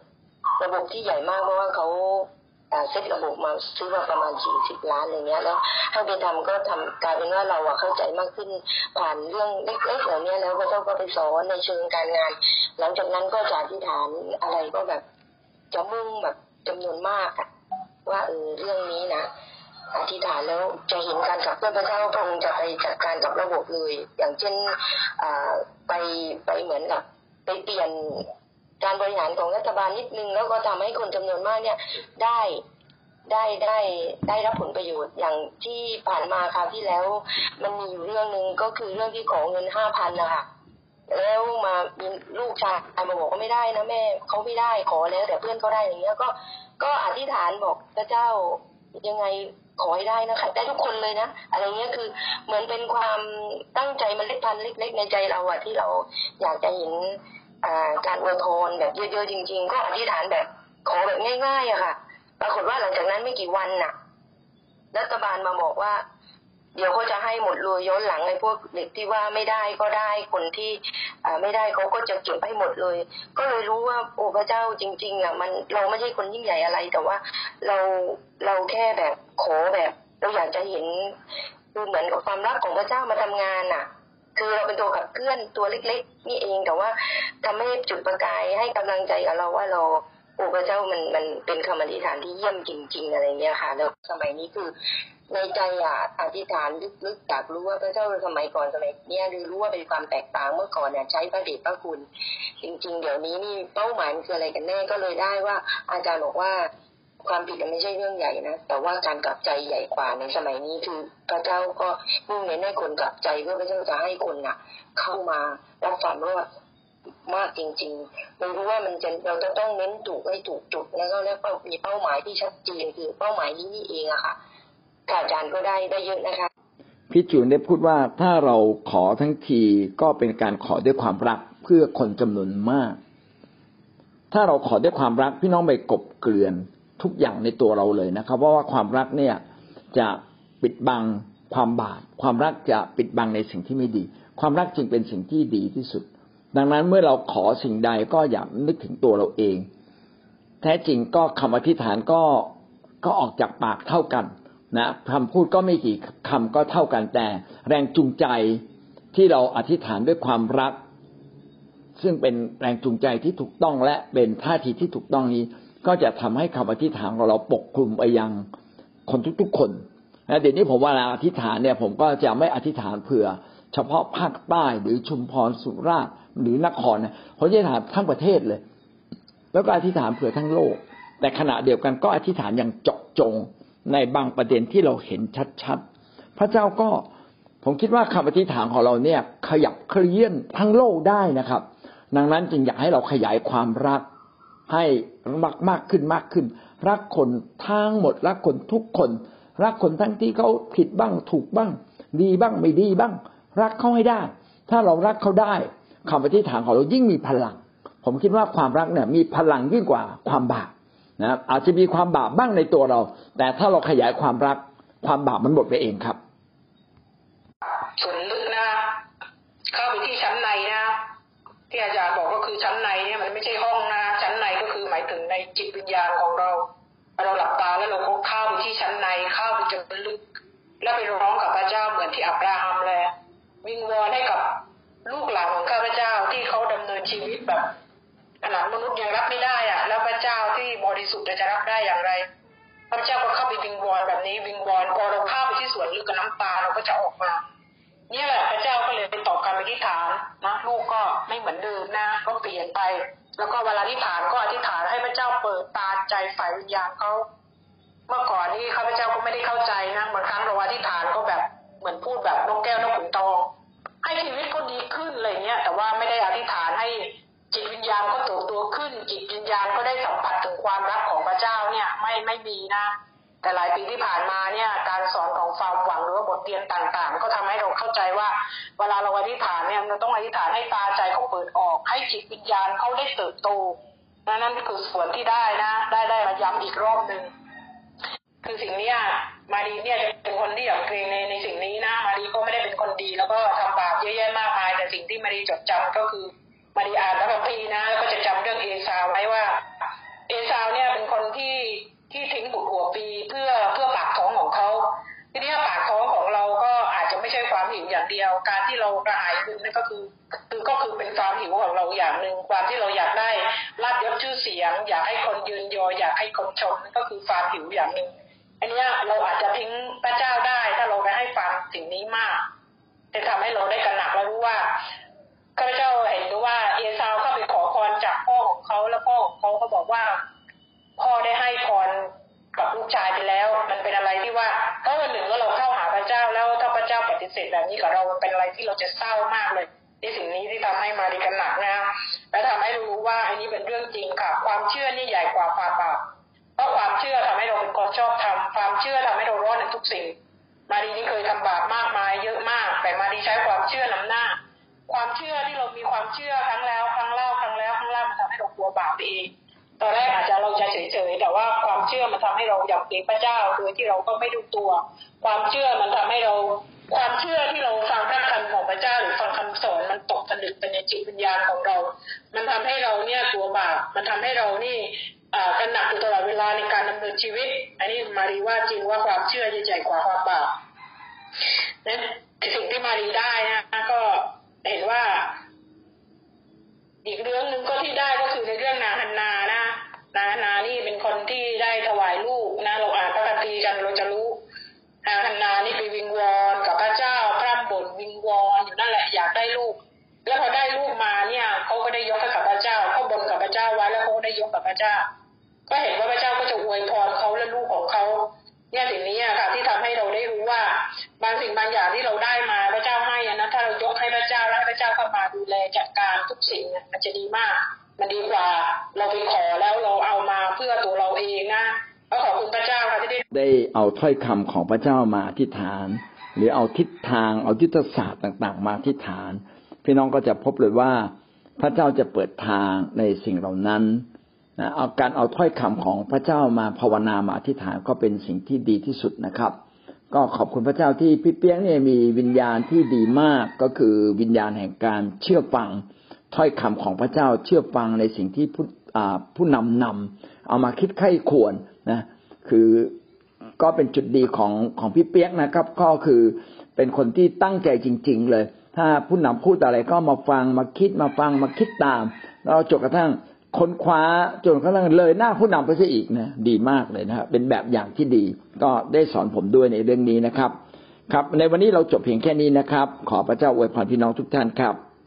ระบบที่ใหญ่มากเพราะว่าเขา เซ็ตระบบมาซื้อมาประมาณสี่สิบล้านอะไรเงี้ยแล้วให้ไปทำก็ทำกลายเป็นว่าเราอะเข้าใจมากขึ้นผ่านเรื่องเล็กๆเหล่านี้แล้วพระเจ้าก็ไปสอนในเชิงการงาน หลังจากนั้นก็จะอธิษฐานอะไรก็แบบจะมุ่งแบบจำนวนมากอะว่าเออเรื่องนี้นะอธิษฐานแล้วจะเห็นการกับเพื่อนพระเจ้าพระองค์จะไปจัดการกับระบบเลย อย่างเช่นไปไปเหมือนกับไปเปลี่ยน การบริหารของรัฐบาลนิดนึง แล้วก็ทำให้คนจำนวนมากเนี่ยได้ได้ได้ได้รับผลประโยชน์อย่างที่ผ่านมาคราวที่แล้ว มันมีอยู่เรื่องหนึ่งก็คือเรื่องที่ขอเงินห้าพันนะคะแล้วมามีลูกชายมาบอกว่าไม่ได้นะแม่เขาไม่ได้ขอแล้ว แต่เพื่อนก็ได้อย่างเงี้ยก็ก็อธิษฐานบอกพระเจ้ายังไงขอให้ได้นะคะได้ทุกคนเลยนะอะไรเงี้ยคือเหมือนเป็นความตั้งใจมันเล็กพันเล็ก ๆ ในใจเราอะที่เราอยากจะเห็น การอวยพรแบบเยอะๆจริง ๆ ก็อธิษฐานแบบขอแบบง่ายๆอะค่ะ ปรากฏว่าหลังจากนั้นไม่กี่วันน่ะ รัฐบาลมาบอกว่า เดี๋ยวเขาจะให้หมดเลยย้อนหลังไอ้พวกเด็กที่ว่าไม่ได้ก็ได้คนที่ไม่ได้เขาก็จะเก็บให้หมดเลย ก็เลยรู้ว่าโอ้พระเจ้าจริง ๆอะมันเราไม่ใช่คนยิ่งใหญ่อะไรแต่ว่าเราเราแค่แบบขอแบบ เราอยากจะเห็นคือเหมือนกับความรักของพระเจ้ามาทำงานอะ คือเราเป็นตัวขับเคลื่อนตัวเล็ก ๆ นี่เองแต่ว่าทำให้จุดประกายให้กำลังใจกับเราว่าเราโอ้พระเจ้ามันมันเป็นคำอธิษฐานที่เยี่ยมจริง ๆ อะไรเงี้ยค่ะแล้วสมัยนี้คือในใจอะอธิษฐานลึกๆอยากรู้ว่าพระเจ้าสมัยก่อนสมัยเนี้ยรือรู้ว่าเป็นความแตกต่างเมื่อก่อนเนี่ยใช้พระเดชพระคุณ จริง ๆ เดี๋ยวนี้นี่เป้าหมายคืออะไรกันแน่ก็เลยได้ว่า อาจารย์บอกว่า ความผิดไม่ใช่เรื่องใหญ่นะ แต่ว่าการกลับใจใหญ่กว่าในสมัยนี้คือพระเจ้าก็มุ่งเน้นให้คนกลับใจเพื่อพระเจ้าจะให้คนน่ะ เข้ามารับความรอดมากจริงๆไม่รู้ว่ามันจะเราจะต้องเน้นถูกให้ถูกจุดแล้วก็แล้วก็มีเป้าหมายที่ชัดเจนคือเป้าหมายนี้นี่เองอะค่ะอาจารย์ก็ได้ได้เยอะนะคะพี่จูนได้พูดว่าถ้าเราขอทั้งทีก็เป็นการขอด้วยความรักเพื่อคนจำนวนมาก ถ้าเราขอด้วยความรักพี่น้องไปกบเกลื่อน ทุกอย่างในตัวเราเลยนะครับ เพราะว่าความรักเนี่ยจะปิดบังความบาปความรักจะปิดบังในสิ่งที่ไม่ดี ความรักจึงเป็นสิ่งที่ดีที่สุด ดังนั้นเมื่อเราขอสิ่งใดก็อย่านึกถึงตัวเราเอง แท้จริงก็คำอธิษฐานก็ก็ออกจากปากเท่ากันนะคำพูดก็ไม่กี่คำก็เท่ากันแต่ แรงจูงใจที่เราอธิษฐานด้วยความรัก ซึ่งเป็นแรงจูงใจที่ถูกต้องและเป็นท่าทีที่ถูกต้องนี้ ก็จะทำให้คำอธิษฐานของเราปกคลุมไปยังคนทุกๆคนนะเดี๋ยวนี้ผมว่าเราอธิษฐานเนี่ย ผมก็จะไม่อธิษฐานเผื่อ เฉพาะภาคใต้หรือชุมพรสุราษฎร์หรือนครนะผมจะอธิษฐานทั้งประเทศเลย แล้วก็อธิษฐานเผื่อทั้งโลก แต่ขณะเดียวกันก็อธิษฐานอย่างเจาะจงในบางประเด็นที่เราเห็นชัดๆ พระเจ้าก็ผมคิดว่าคำอธิษฐานของเราเนี่ย ขยับเคลื่อนทั้งโลกได้นะครับ ดังนั้นจึงอยากให้เราขยายความรัก ให้รักมากขึ้นมากขึ้น รักคนทั้งหมด รักคนทุกคน รักคนทั้งที่เขาผิดบ้างถูกบ้าง ดีบ้างไม่ดีบ้าง รักเขาให้ได้ ถ้าเรารักเขาได้คำปฏิฐานของเรายิ่งมีพลัง ผมคิดว่าความรักเนี่ยมีพลังยิ่งกว่าความบาปนะอาจจะมีความบาปบ้างในตัวเรา แต่ถ้าเราขยายความรัก ความบาปมันหมดไปเองครับส่วนลึกนะเข้าไปที่ชั้นในนะที่อาจารย์บอกก็คือชั้นในเนี่ยมันไม่ใช่ห้องนะ จิตวิญญาณของเราเราหลับตาแล้วเราก็เข้าไปที่ชั้นในเข้าไปจนลึก แล้วไปร้องกับพระเจ้าเหมือนที่อับราฮัมเลยวิงวอนให้กับลูกหลานของข้าพเจ้าที่เขาดำเนินชีวิตแบบขนาดมนุษย์ยังรับไม่ได้อะแล้วพระเจ้าที่บริสุทธิ์จะรับได้อย่างไร พระเจ้าก็เข้าไปวิงวอนแบบนี้วิงวอนพอเราเข้าไปที่สวนลึกกับน้ำตาเราก็จะออกมานี่แหละพระเจ้าก็เลยไปตอบการอธิษฐานนะลูกก็ไม่เหมือนเดิมนะก็เปลี่ยนไป แล้วก็เวลาอธิษฐานก็อธิษฐานให้พระเจ้าเปิดตาใจ ฝ่ายวิญญาณเขาเมื่อก่อนนี่ข้าพเจ้าก็ไม่ได้เข้าใจนะบางครั้งเราอธิษฐานก็แบบเหมือนพูดแบบนกแก้วนกขุนทองให้ชีวิตก็ดีขึ้นอะไรเงี้ยแต่ว่าไม่ได้อธิษฐานให้จิตวิญญาณก็โตตัวขึ้น จิตวิญญาณก็ได้สัมผัสถึงความรักของพระเจ้าเนี่ยไม่ไม่มีนะ แต่หลายปีที่ผ่านมาเนี่ยการสอนของความหวังหรือว่าบทเรียนต่างๆ ก็ทำให้เราเข้าใจว่าเวลาเราอธิษฐานเนี่ยเราต้องอธิษฐานให้ตาใจเขาเปิดออก ให้จิตวิญญาณเขาได้เติบโต นะนั่นคือส่วนที่ได้นะ ได้ได้มาย้ำอีกรอบหนึ่งคือสิ่งนี้มารีเนี่ยจะเป็นคนที่อยากเกรงในในสิ่งนี้นะ มารีก็ไม่ได้เป็นคนดี แล้วก็ทำบาปเยอะแยะมากมาย แต่สิ่งที่มารีจดจำก็คือ มารีอ่านพระคัมภีร์นะแล้วก็จะจำเรื่องเอซาวไว้ว่า เอซาวเนี่ยเป็นคนที่ที่ทิ้งบุตรหัวปีเพื่อเพื่อปากท้องของเขา ทีนี้ปากท้องของเราก็อาจจะไม่ใช่ความหิวอย่างเดียว การที่เรากระหายคือนั่นก็คือคือก็คือเป็นความหิวของเราอย่างหนึ่งความที่เราอยากได้ลาบยศชื่อเสียง อยากให้คนยืนยออยากให้คนชมนั่นก็คือความหิวอย่างหนึ่งอันนี้เราอาจจะทิ้งพระเจ้าได้ ถ้าเราไปให้ฟังสิ่งนี้มากจะทำให้เราได้กระหนักและรู้ว่าข้าพเจ้าเห็นรู้ว่าเอซาวเข้าไปขอพรจากพ่อของเขาแล้วพ่อของเขาเขาบอกว่าพ่อได้ให้พร กับลูกชายไปแล้ว มันเป็นอะไรที่ว่าถ้าวันหนึ่งว่าเราเข้าหาพระเจ้าแล้วถ้าพระเจ้าปฏิเสธแบบนี้กับเราเป็นอะไรที่เราจะเศร้ามากเลยนี่สิ่งนี้ที่ทำให้มาดีกันหนักนะและทำให้รู้ว่าอันนี้เป็นเรื่องจริงค่ะ ความเชื่อนี่ใหญ่กว่าความบาปเพราะความเชื่อทำให้เราเป็นคนชอบทำความเชื่อทำให้เรารอดในทุกสิ่ง มาดีนี่เคยทำบาปมากมายเยอะมาก แต่มาดีใช้ความเชื่อนำหน้า ความเชื่อที่เรามีความเชื่อครั้งแล้ว ครั้งเล่าครั้งแล้วครั้งเล่ามันทำให้เรากลัวบาปไปเอง ตอนแรกอาจจะเราจะเฉยๆแต่ว่าความเชื่อมันทำให้เราอยากเกรงพระเจ้าโดยที่เราก็ไม่ดูตัว ความเชื่อมันทำให้เรา ความเชื่อที่เราฟังพระคำของพระเจ้าหรือฟังคำสอนมันตกผลึกไปในจิตวิญญาณของเรา มันทำให้เราเนี่ยกลัวบาปมันทำให้เรานี่กันหนักอยู่ตลอดเวลาในการดำเนินชีวิต อันนี้มารีว่าจริงว่าความเชื่อใหญ่กว่าความบาปนั้นสิ่งที่มารีได้นะก็เห็นว่า อีกเรื่องหนึ่งก็ที่ได้ก็คือในเรื่องนางฮันนา ได้ยกกับพระเจ้า ก็เห็นว่าพระเจ้าก็จะอวยพรเขาและลูกของเขาเนี่ยสิ่งนี้ค่ะ ที่ทำให้เราได้รู้ว่าบางสิ่งบางอย่างที่เราได้มาพระเจ้าให้นะถ้าเรายกให้พระเจ้าแล้วให้พระเจ้าเข้ามาดูแลจัดการทุกสิ่งมันจะดีมาก มันดีกว่าเราไปขอแล้วเราเอามาเพื่อตัวเราเองนะก็ขอบคุณพระเจ้าค่ะที่ได้ได้เอาถ้อยคำของพระเจ้ามาอธิษฐาน หรือเอาทิศทางเอายุทธศาสตร์ต่าง ๆ มาอธิษฐาน พี่น้องก็จะพบเลยว่าพระเจ้าจะเปิดทางในสิ่งเหล่านั้น นะเอาการเอาถ้อยคำของพระเจ้ามาภาวนามาอธิษฐานก็เป็นสิ่งที่ดีที่สุดนะครับ ก็ขอบคุณพระเจ้าที่พี่เปี้ยงเนี่ยมีวิญญาณที่ดีมากก็คือวิญญาณแห่งการเชื่อฟังถ้อยคำของพระเจ้าเชื่อฟังในสิ่งที่ผู้ผู้นำนำเอามาคิดไข้ควรนะคือก็เป็นจุดดีของของพี่เปียกนะครับ ก็คือเป็นคนที่ตั้งใจจริง ๆ เลย ถ้าผู้นำพูดอะไรก็มาฟังมาคิดมาฟังมาคิดตามแล้วจนกระทั่ง ค้นคว้าจนกระทั่งเลยหน้าผู้นำไปซะอีกนะดีมากเลยนะครับเป็นแบบอย่างที่ดี ก็ได้สอนผมด้วยในเรื่องนี้นะครับ ครับ ในวันนี้เราจบเพียงแค่นี้นะครับ ขอพระเจ้าอวยพรพี่น้องทุกท่านครับ